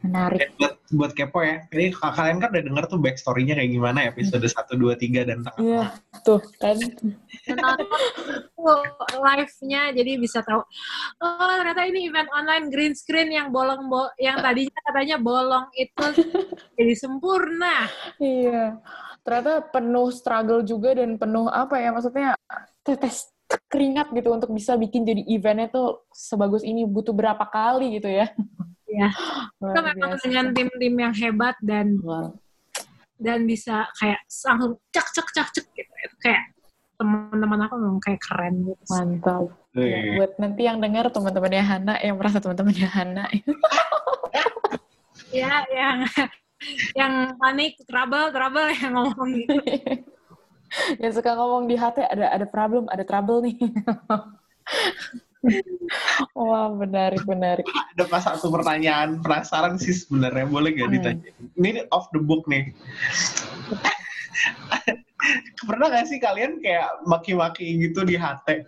Menarik. Dan buat buat kepo ya. Jadi k- kalian kan udah denger tuh backstory-nya kayak gimana episode 1, 2, 3 dan tengah. Iya, tuh kan. live-nya jadi bisa tahu oh ternyata ini event online green screen yang bolong bo yang tadinya katanya bolong itu jadi sempurna Iya. Ternyata penuh struggle juga dan penuh apa ya maksudnya tetes keringat gitu untuk bisa bikin jadi eventnya tuh sebagus ini butuh berapa kali gitu ya. ya itu memang biasa. dengan tim-tim yang hebat dan Wah, dan bisa kayak langsung cek cek cek cek gitu itu kayak teman-teman aku memang kayak keren gitu Mantap. Ya, Wih. buat nanti yang dengar teman-temannya Hana yang merasa teman-temannya Hana ya yang yang panik trouble trouble yang ngomong gitu yang suka ngomong di hati ada ada problem, ada trouble nih. Wah, menarik, menarik. Ada pas satu pertanyaan penasaran sih sebenarnya boleh gak Hmm. ditanya? Ini off the book nih. Pernah gak sih kalian kayak maki-maki gitu di HT?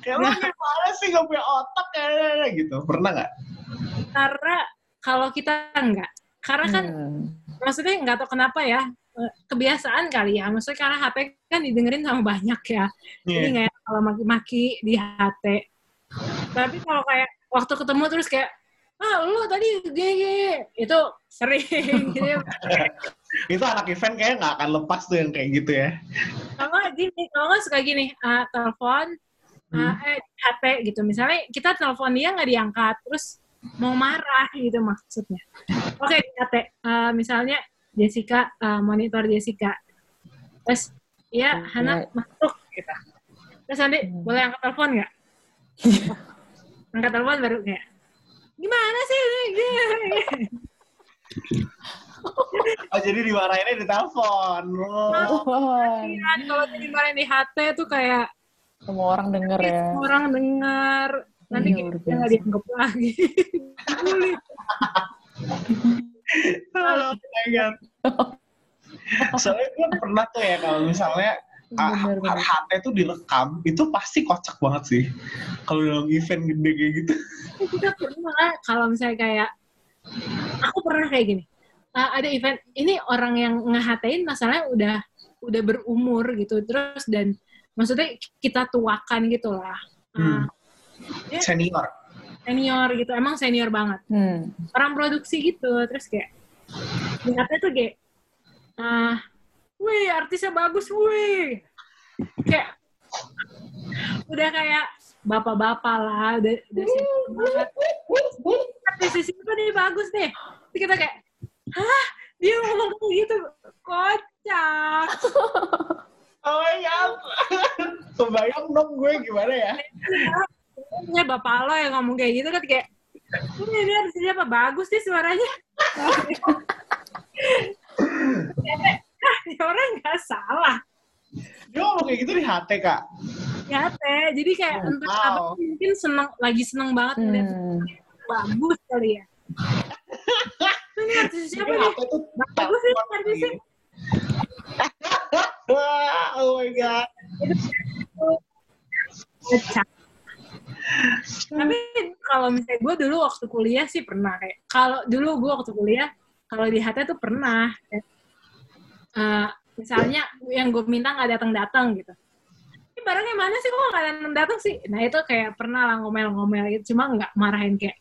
Kayak lu gimana sih gak punya otak kayaknya gitu. Pernah gak? karena kalau kita enggak karena kan Hmm. maksudnya nggak tahu kenapa ya kebiasaan kali ya maksudnya karena HP kan didengerin sama banyak ya jadi Iya. nggak enak kalau maki-maki di HT tapi kalau kayak waktu ketemu terus kayak ah lu tadi GG itu sering gitu Itu anak event kayak gak akan lepas tuh yang kayak gitu ya. sama gini, kalau nggak suka gini, uh, telepon, uh, eh HP gitu. Misalnya kita telepon dia nggak diangkat, terus mau marah gitu maksudnya. Oke, di HP, uh, misalnya Jessica, uh, monitor Jessica. Terus, ya Hana masuk gitu. Terus nanti boleh angkat telepon nggak? angkat telepon baru kayak, gimana sih ini? Oh, jadi dimarahinnya di telepon. Oh. Kan kalau dimarahin di HT tuh kayak semua orang denger ya. semua orang dengar nanti kita nggak dianggap lagi. Oh my God. Soalnya gue pernah tuh ya kalau misalnya ah, Bener, bener. HT tuh direkam, itu pasti kocak banget sih. Kalau dalam event gede kayak gitu. kita pernah kalau misalnya kayak aku pernah kayak gini Uh, ada event ini orang yang ngehatain masalahnya udah udah berumur gitu terus dan maksudnya kita tuakan gitu lah Uh, Hmm. Ya. Senior. Senior gitu emang senior banget. Hmm. orang produksi gitu terus kayak lihatnya tuh kayak ah wih artisnya bagus wih. Kayak udah kayak bapak-bapak lah udah udah senior banget. Artis di situ nih bagus nih. Terus kita kayak hah? Dia ngomong kayak gitu? Kocak. Oh God. Kebayang dong gue gimana ya. Ya bapak lo yang ngomong kayak gitu kan kayak ini dia artisnya apa bagus nih suaranya orang nggak salah Dia ngomong kayak gitu di HT, Kak. ya teh jadi kayak Oh, entah wow. apa mungkin seneng lagi seneng banget ngeliat Hmm. bagus kali ya ini artis siapa nih bagus sih artisnya. Wah, oh my God. Tapi kalau misalnya gue dulu waktu kuliah sih pernah kayak kalau dulu gue waktu kuliah kalau di HT tuh pernah kayak, eh, misalnya yang gue minta nggak datang datang gitu. Ini barangnya mana sih? Kok nggak datang datang sih? Nah itu kayak pernah lah ngomel-ngomel gitu. Cuma nggak marahin kayak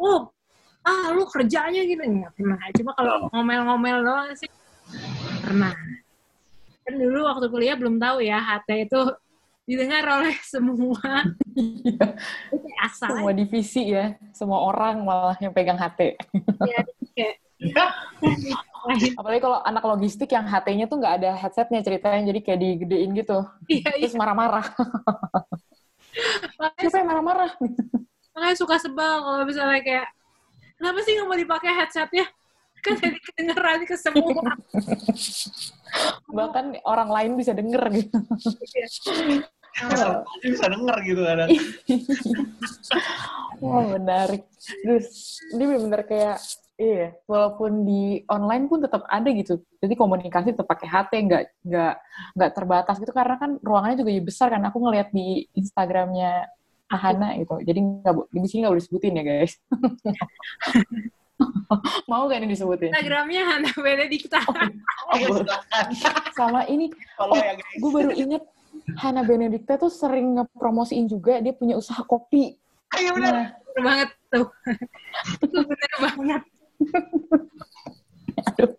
oh ah lu kerjanya gitu. Nggak pernah. Cuma kalau ngomel-ngomel doang sih pernah. Kan dulu waktu kuliah belum tahu ya HT itu didengar oleh semua kayak asal Semua divisi ya, semua orang malah yang pegang HT. kayak Apalagi kalau anak logistik yang HT-nya tuh nggak ada headsetnya ceritanya, jadi kayak digedein gitu. iya iya Terus marah-marah. Siapa yang marah-marah? makanya suka sebel kalau misalnya kayak kenapa sih nggak mau dipakai headsetnya kan jadi kedengeran ke semua Bahkan orang lain bisa denger gitu. Bisa denger gitu kadang. Wah, menarik. Terus, ini bener-bener kayak, iya, walaupun di online pun tetap ada gitu. Jadi komunikasi tetap pakai HT, nggak nggak nggak terbatas gitu. Karena kan ruangannya juga besar kan. Aku ngeliat di Instagramnya Ahana gitu. Jadi nggak di sini nggak boleh disebutin ya guys. Mau gak ini disebutin? Instagramnya Hana Benedikta Oh, silakan. Sama ini, Follow ya guys. gue baru inget Hana Benedikta tuh sering ngepromosiin juga dia punya usaha kopi. Ayo benar. Nah, bener banget tuh itu bener banget aduh,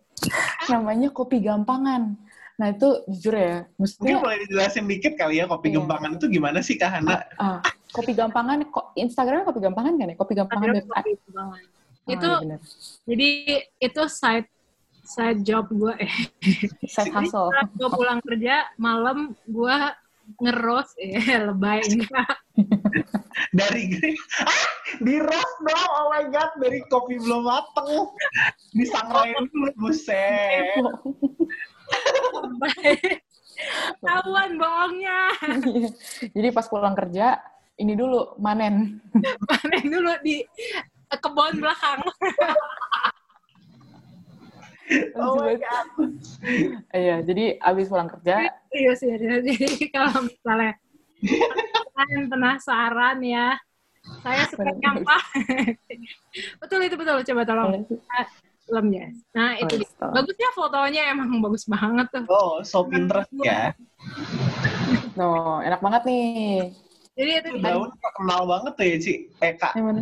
namanya kopi gampangan. Nah itu jujur ya, Mungkin maksudnya boleh dijelasin dikit kali ya kopi Iya. gembangan itu gimana sih Kak Hana? ah, kopi gampangan, kok Instagramnya kopi gampangan kan ya? Kopi gampangan. Kopi banget. Ah, itu iya bener. jadi itu side side job gue eh Side hustle. gue pulang kerja malam gue ngeros eh lebay enggak Dari ah, di roast dong. Oh my god, dari kopi belum mateng. Disanglain dulu buset. tahuan bohongnya Iya. Jadi pas pulang kerja, ini dulu manen. panen dulu di kebun belakang Oh my god. Iya, jadi abis pulang kerja, iya sih jadi kalau misalnya kalian penasaran ya saya suka nyampah betul itu betul coba tolong lemnya nah itu. Oh, bagusnya fotonya emang bagus banget tuh Oh, so Pinterest ya. no, enak banget nih. jadi itu. Daun terkenal banget tuh ya, Ci. Eh, Kak, Yang mana?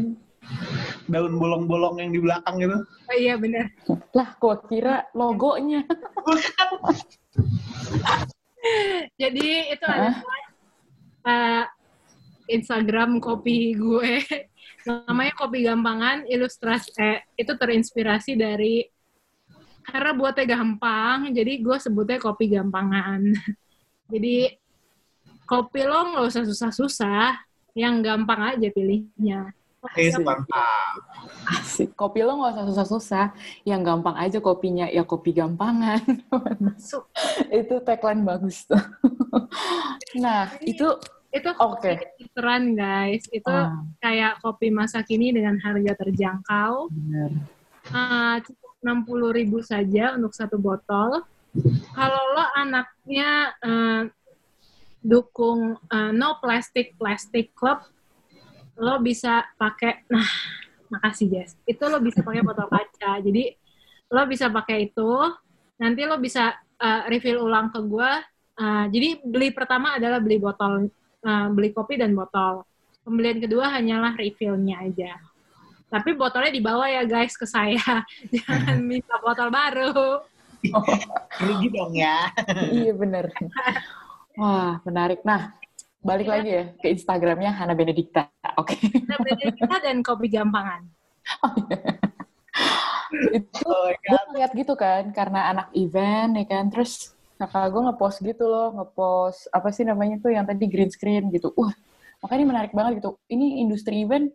Daun bolong-bolong yang di belakang gitu. Oh, iya bener Lah, gua kira logonya. Bukan. jadi itu adalah uh, Instagram kopi gue. Namanya Kopi Gampangan, ilustrasi eh, itu terinspirasi dari karena buatnya gampang, jadi gue sebutnya kopi gampangan. jadi kopi lo nggak usah susah-susah, yang gampang aja pilihnya. Eh, mantap. Asik. Kopi lo nggak usah susah-susah. Yang gampang aja kopinya, ya kopi gampangan. Masuk. itu tagline bagus tuh. nah, itu Itu Oke. kopi keren guys. Itu ah, kayak kopi masa kini dengan harga terjangkau. bener. Uh, cukup 60.000 ribu saja untuk satu botol. Kalau lo anaknya uh, dukung uh, no plastic plastic club, lo bisa pakai. Nah, makasih Jess. Itu lo bisa pakai botol kaca. Jadi lo bisa pakai itu. Nanti lo bisa uh, refill ulang ke gue. Uh, jadi beli pertama adalah beli botol, uh, beli kopi dan botol. Pembelian kedua hanyalah refillnya aja. Tapi botolnya dibawa ya guys ke saya. Jangan minta botol baru. Rugi dong ya. iya bener. Wah, menarik. Nah, balik lagi ya ke Instagramnya Hana Benedikta. Oke. Kita beda kita dan kopi gampangan. itu Oh gue ngeliat gitu kan, karena anak event ya kan, terus kakak gue ngepost gitu loh, ngepost apa sih namanya tuh yang tadi green screen gitu. Wah, makanya menarik banget gitu. Ini industri event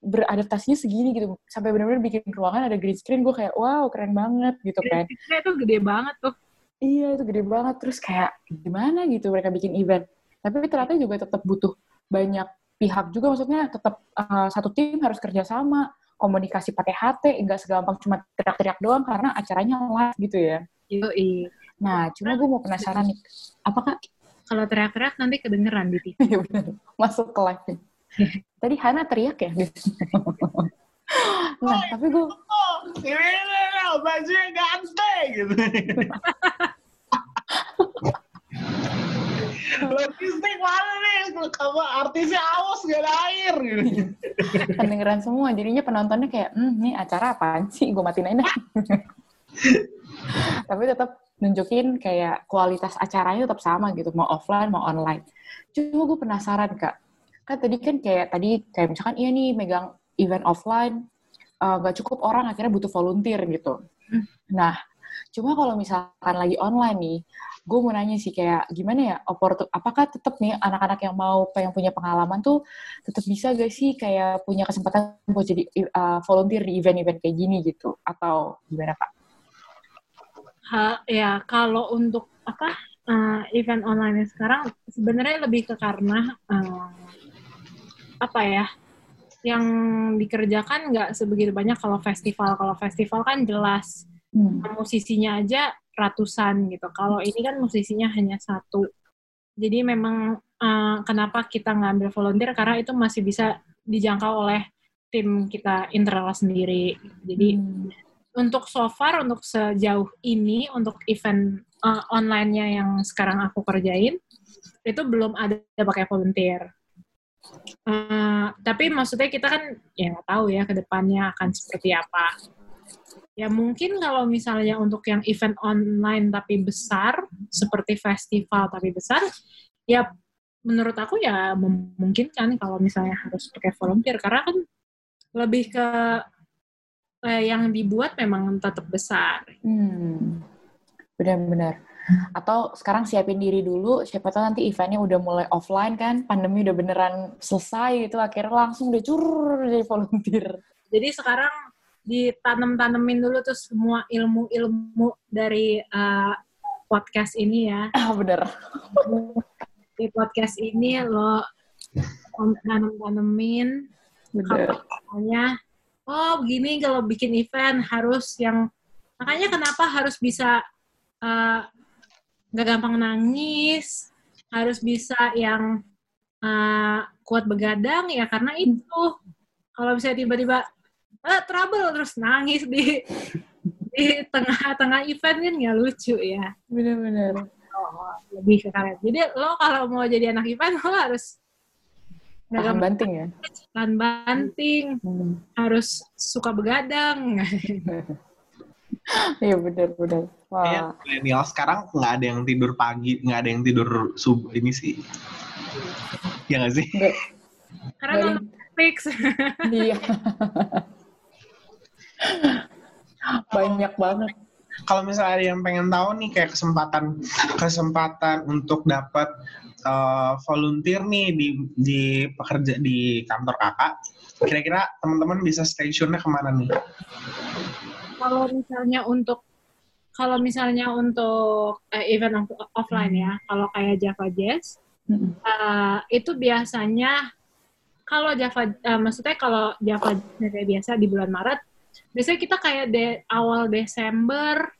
beradaptasinya segini gitu, sampai benar-benar bikin ruangan ada green screen, gue kayak wow keren banget gitu kan. Kita itu gede banget tuh. Iya itu gede banget, terus kayak gimana gitu mereka bikin event. Tapi ternyata juga tetap butuh banyak pihak juga, maksudnya tetap uh, satu tim harus kerja sama, komunikasi pakai HT, nggak segampang cuma teriak-teriak doang karena acaranya live gitu ya. Yoi. Nah, cuma gue mau penasaran nih, apakah Kalau teriak-teriak nanti kedengeran di TV. Iya masuk ke live nih. Tadi Hana teriak ya? nah, tapi gue bajunya ganteng gitu. Logistik mana nih? Kamu artisnya awas gak ada air gitu. kedengeran semua, jadinya penontonnya kayak, hmm, ini acara apaan sih? Gue matiin aja. Tapi tetap nunjukin kayak kualitas acaranya tetap sama gitu, mau offline, mau online. Cuma gue penasaran, Kak. Kan tadi kan kayak, tadi kayak misalkan, iya nih megang event offline, eh, nggak cukup orang akhirnya butuh volunteer gitu. Hmm. Nah, cuma kalau misalkan lagi online nih, gue mau nanya sih kayak gimana ya, oportu- apakah tetap nih anak-anak yang mau yang punya pengalaman tuh tetap bisa gak sih kayak punya kesempatan buat jadi uh, volunteer di event-event kayak gini gitu? Atau gimana Kak? Ha, ya kalau untuk apa uh, event online sekarang sebenarnya lebih ke karena uh, apa ya yang dikerjakan nggak sebegitu banyak kalau festival kalau festival kan jelas Hmm. musisinya aja ratusan gitu kalau ini kan musisinya hanya satu jadi memang uh, kenapa kita ngambil volunteer karena itu masih bisa dijangkau oleh tim kita internal sendiri jadi Hmm. untuk so far untuk sejauh ini untuk event uh, online-nya yang sekarang aku kerjain itu belum ada pakai volunteer. Uh, tapi maksudnya kita kan ya nggak tahu ya ke depannya akan seperti apa. Ya mungkin kalau misalnya untuk yang event online tapi besar seperti festival tapi besar ya menurut aku ya memungkinkan kalau misalnya harus pakai volunteer karena kan lebih ke eh, yang dibuat memang tetap besar. Hmm. Benar-benar. Atau sekarang siapin diri dulu, siapa tahu nanti eventnya udah mulai offline kan, pandemi udah beneran selesai gitu, akhirnya langsung deh curr jadi volunteer. Jadi sekarang ditanam-tanemin dulu tuh semua ilmu-ilmu dari eh, podcast ini ya. Ah, bener. Di podcast ini lo tanam-tanemin makanya oh begini kalau bikin event harus yang makanya kenapa harus bisa eh, nggak gampang nangis harus bisa yang eh, kuat begadang ya karena itu kalau bisa tiba-tiba eh, trouble terus nangis di di tengah-tengah event kan nggak lucu ya Bener-bener. oh, lebih ke karet jadi lo kalau mau jadi anak event lo harus Tahan banting ya. tahan banting Hmm. harus suka begadang Iya bener-bener. Kayak Wah, milenial sekarang nggak ada yang tidur pagi, nggak ada yang tidur subuh ini sih. Ya nggak sih? Karena Netflix. iya. Banyak banget. Kalau misalnya ada yang pengen tahu nih kayak kesempatan kesempatan untuk dapat eh, volunteer nih di di pekerja di kantor kakak, kira-kira teman-teman bisa stay ke mana nih? kalau misalnya untuk kalau misalnya untuk eh, event off- offline ya, kalau kayak Java Jazz, eh, itu biasanya kalau Java, eh, maksudnya kalau Java Jazz kayak biasa di bulan Maret, biasanya kita kayak de, awal Desember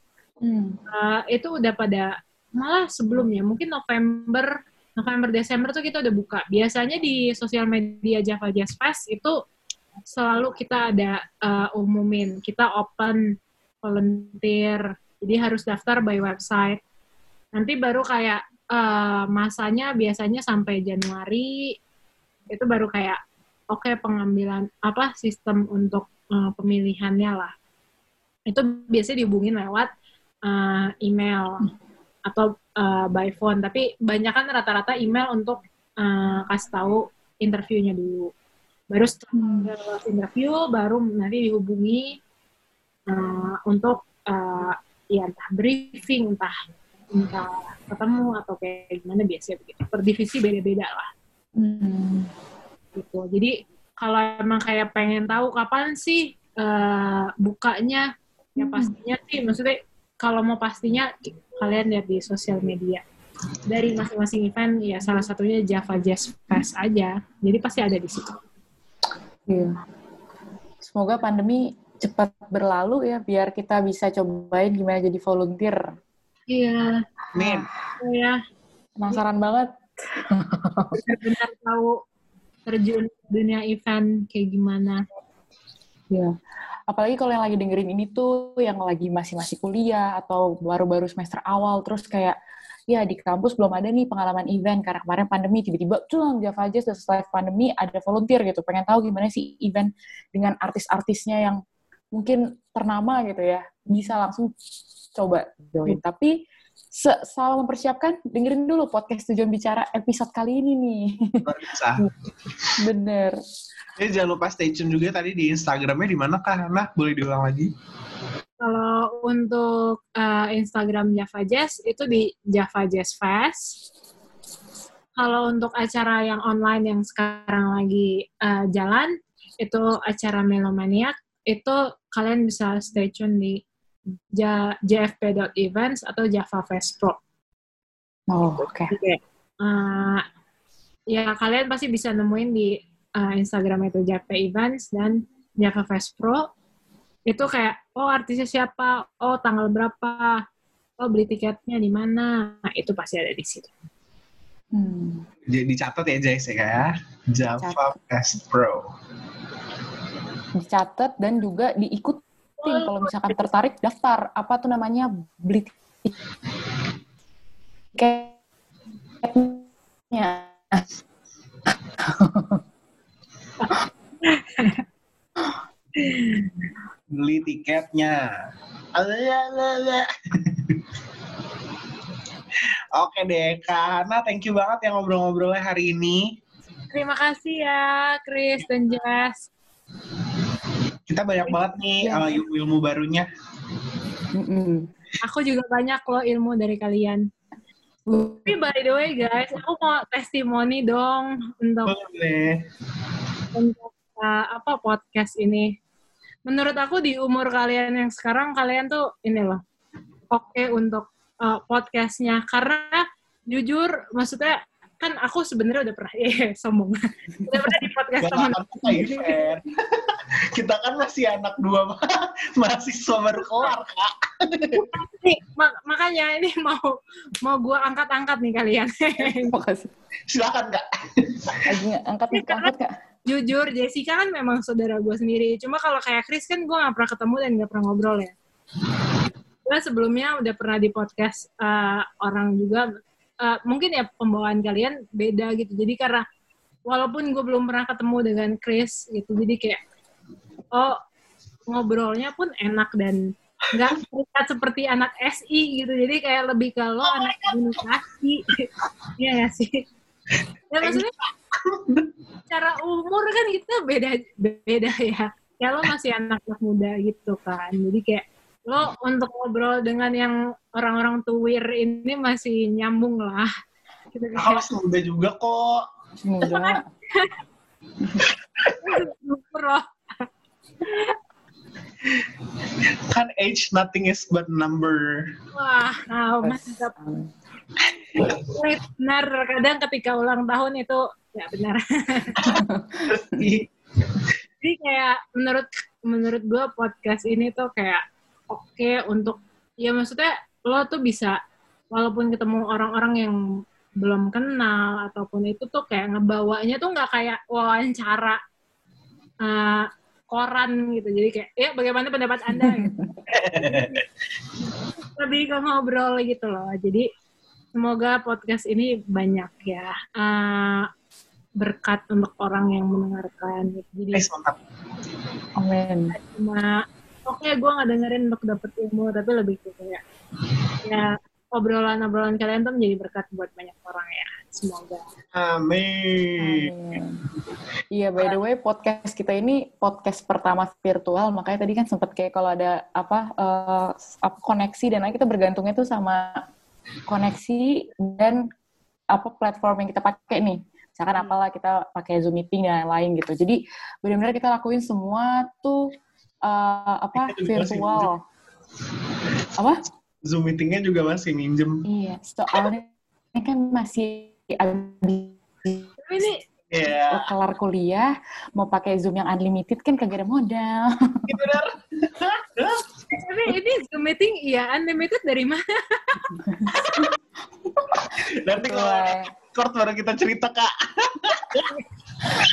Hmm. eh, itu udah pada malah sebelumnya mungkin November November Desember tuh kita udah buka. Biasanya di sosial media Java Jazz Fest itu selalu kita ada eh, umumin kita open volunteer. Jadi harus daftar by website. Nanti baru kayak eh, masanya biasanya sampai Januari itu baru kayak oke pengambilan apa sistem untuk eh, pemilihannya lah. Itu biasanya dihubungin lewat uh, email atau uh, by phone. Tapi banyak kan rata-rata email untuk uh, kasih tahu interviewnya dulu. Baru setelah lulus interview, baru nanti dihubungi uh, untuk uh, ya entah briefing, entah entah ketemu atau kayak gimana biasanya begitu. Per divisi beda-beda lah Hmm. gitu. Jadi kalau emang kayak pengen tahu kapan sih eh, bukanya, ya Hmm. pastinya sih, maksudnya kalau mau pastinya kalian lihat di sosial media dari masing-masing event ya salah satunya Java Jazz Fest aja. Jadi pasti ada di situ. Iya. Semoga pandemi cepat berlalu ya, biar kita bisa cobain gimana jadi volunteer. Iya, Min, ya Penasaran banget. benar-benar tahu terjun dunia event kayak gimana. Iya. Apalagi kalau yang lagi dengerin ini tuh yang lagi masih-masih kuliah atau baru-baru semester awal terus kayak ya di kampus belum ada nih pengalaman event karena kemarin pandemi tiba-tiba cung Java udah selesai pandemi ada volunteer gitu pengen tahu gimana sih event dengan artis-artisnya yang mungkin ternama gitu ya bisa langsung coba join tapi se- selama mempersiapkan dengerin dulu podcast tujuan bicara episode kali ini nih biasa. bener Jadi jangan lupa stay tune juga tadi di Instagramnya di mana kah? Nah, boleh diulang lagi? Kalau untuk uh, Instagram Java Jazz itu di Java Jazz Fest. Kalau untuk acara yang online yang sekarang lagi uh, jalan itu acara Melomaniac itu kalian bisa stay tune di jfp.events atau Java Fest Pro. oh oke Oke. Uh, ya kalian pasti bisa nemuin di uh, Instagram itu JP Events dan Java Fest Pro. Itu kayak oh artisnya siapa, oh tanggal berapa, oh beli tiketnya di mana. Nah, itu pasti ada di situ. Hmm. Jadi dicatat ya Jessica ya. Java Fest Pro. dicatat dan juga diikutin kalau misalkan tertarik daftar apa tuh namanya beli tiketnya Beli tiketnya. Oke deh, Kak Hana, thank you banget yang ngobrol-ngobrolnya hari ini. Terima kasih ya, Chris dan Jess. Kita banyak banget nih Ya. uh, ilmu-ilmu barunya. Mm-mm. Aku juga banyak loh ilmu dari kalian. Tapi by the way guys, aku mau testimoni dong untuk Boleh. untuk uh, apa podcast ini. Menurut aku di umur kalian yang sekarang kalian tuh ini loh oke untuk uh, podcastnya karena jujur maksudnya kan aku sebenarnya udah pernah eh sombong udah pernah di podcast teman. Kita kan masih anak dua mahasiswa baru kelar, Kak. nih mak- makanya ini mau mau gua angkat-angkat nih kalian Makasih. Silakan, Kak. Lagi angkat nih, angkat kak. jujur Jessica kan memang saudara gue sendiri cuma kalau kayak Chris kan gue nggak pernah ketemu dan nggak pernah ngobrol ya gue sebelumnya udah pernah di podcast uh, orang juga uh, mungkin ya pembawaan kalian beda gitu jadi karena walaupun gue belum pernah ketemu dengan Chris gitu jadi kayak oh ngobrolnya pun enak dan nggak terikat seperti anak SI gitu. Jadi kayak lebih kalau anak komunikasi. Iya nggak sih? Ya maksudnya cara umur kan kita beda beda ya. Ya lo masih anak anak muda gitu kan. Jadi kayak lo untuk ngobrol dengan yang orang-orang tuwir ini masih nyambung lah. Gitu kayak masih muda juga kok. Muda. super loh Kan age nothing is but number. wah nah, mantap benar kadang ketika ulang tahun itu ya benar. Jadi kayak menurut menurut gue podcast ini tuh kayak oke untuk ya maksudnya lo tuh bisa walaupun ketemu orang-orang yang belum kenal ataupun itu tuh kayak ngebawanya tuh nggak kayak wawancara eh, koran gitu jadi kayak ya bagaimana pendapat anda gitu. lebih ke ngobrol gitu loh jadi semoga podcast ini banyak ya eh, berkat untuk orang yang mendengarkan gitu. jadi Nice, mantap. Amin. cuma oke gue nggak dengerin untuk dapet ilmu tapi lebih ke kayak ya obrolan-obrolan kalian tuh menjadi berkat buat banyak orang ya semoga Amin. Iya, by the way, podcast kita ini podcast pertama virtual, makanya tadi kan sempat kayak kalau ada apa, apa koneksi dan lain kita bergantungnya tuh sama koneksi dan apa platform yang kita pakai nih. Misalkan apalah kita pakai Zoom meeting dan lain-lain gitu. Jadi benar-benar kita lakuin semua tuh eh, apa virtual. Apa? Zoom meetingnya juga masih minjem. Iya, soalnya ini kan masih abis ini Iya. kelar kuliah mau pakai Zoom yang unlimited kan kagak ada modal. Bener. tapi ini zoom meeting iya unlimited dari mana Nanti kalau record baru kita cerita, Kak.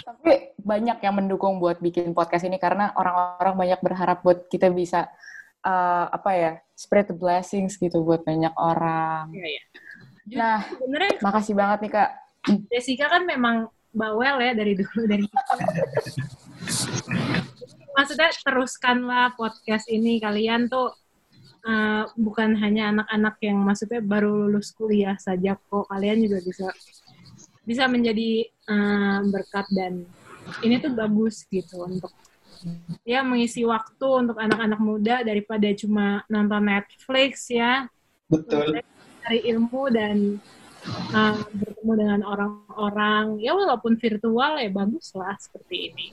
Tapi banyak yang mendukung buat bikin podcast ini karena orang-orang banyak berharap buat kita bisa uh, apa ya spread the blessings gitu buat banyak orang. Iya, iya. Nah, sebenarnya makasih banget nih kak. Jessica kan memang bawel ya dari dulu dari maksudnya teruskanlah podcast ini kalian tuh eh, bukan hanya anak-anak yang maksudnya baru lulus kuliah saja kok kalian juga bisa bisa menjadi eh, berkat dan ini tuh bagus gitu untuk ya mengisi waktu untuk anak-anak muda daripada cuma nonton Netflix ya Betul. cari ilmu dan uh, bertemu dengan orang-orang ya walaupun virtual ya bagus lah seperti ini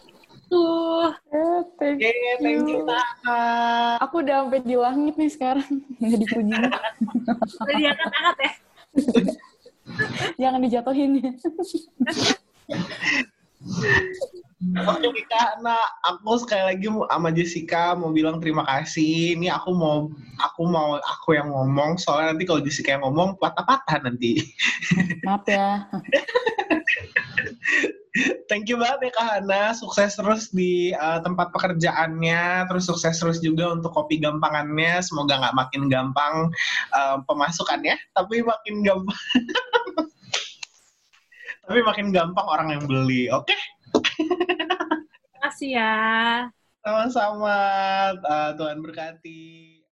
tuh Eh, thank Oke, thank you. Aku udah sampai di langit nih sekarang. Nggak dipuji. udah diangkat-angkat ya Jangan dijatuhin. Oke, Kak. Nah, aku sekali lagi mau- sama Jessica mau bilang terima kasih. Ini aku mau aku mau aku yang ngomong soalnya nanti kalau Jessica yang ngomong patah-patah nanti. Maaf ya. Thank you banget ya Kak Hana. Sukses terus di uh, tempat pekerjaannya. Terus sukses terus juga untuk kopi gampangannya. Semoga nggak makin gampang uh, pemasukannya, tapi makin gampang. tapi makin gampang orang yang beli. Oke? terima kasih ya Sama-sama. Uh, Tuhan berkati.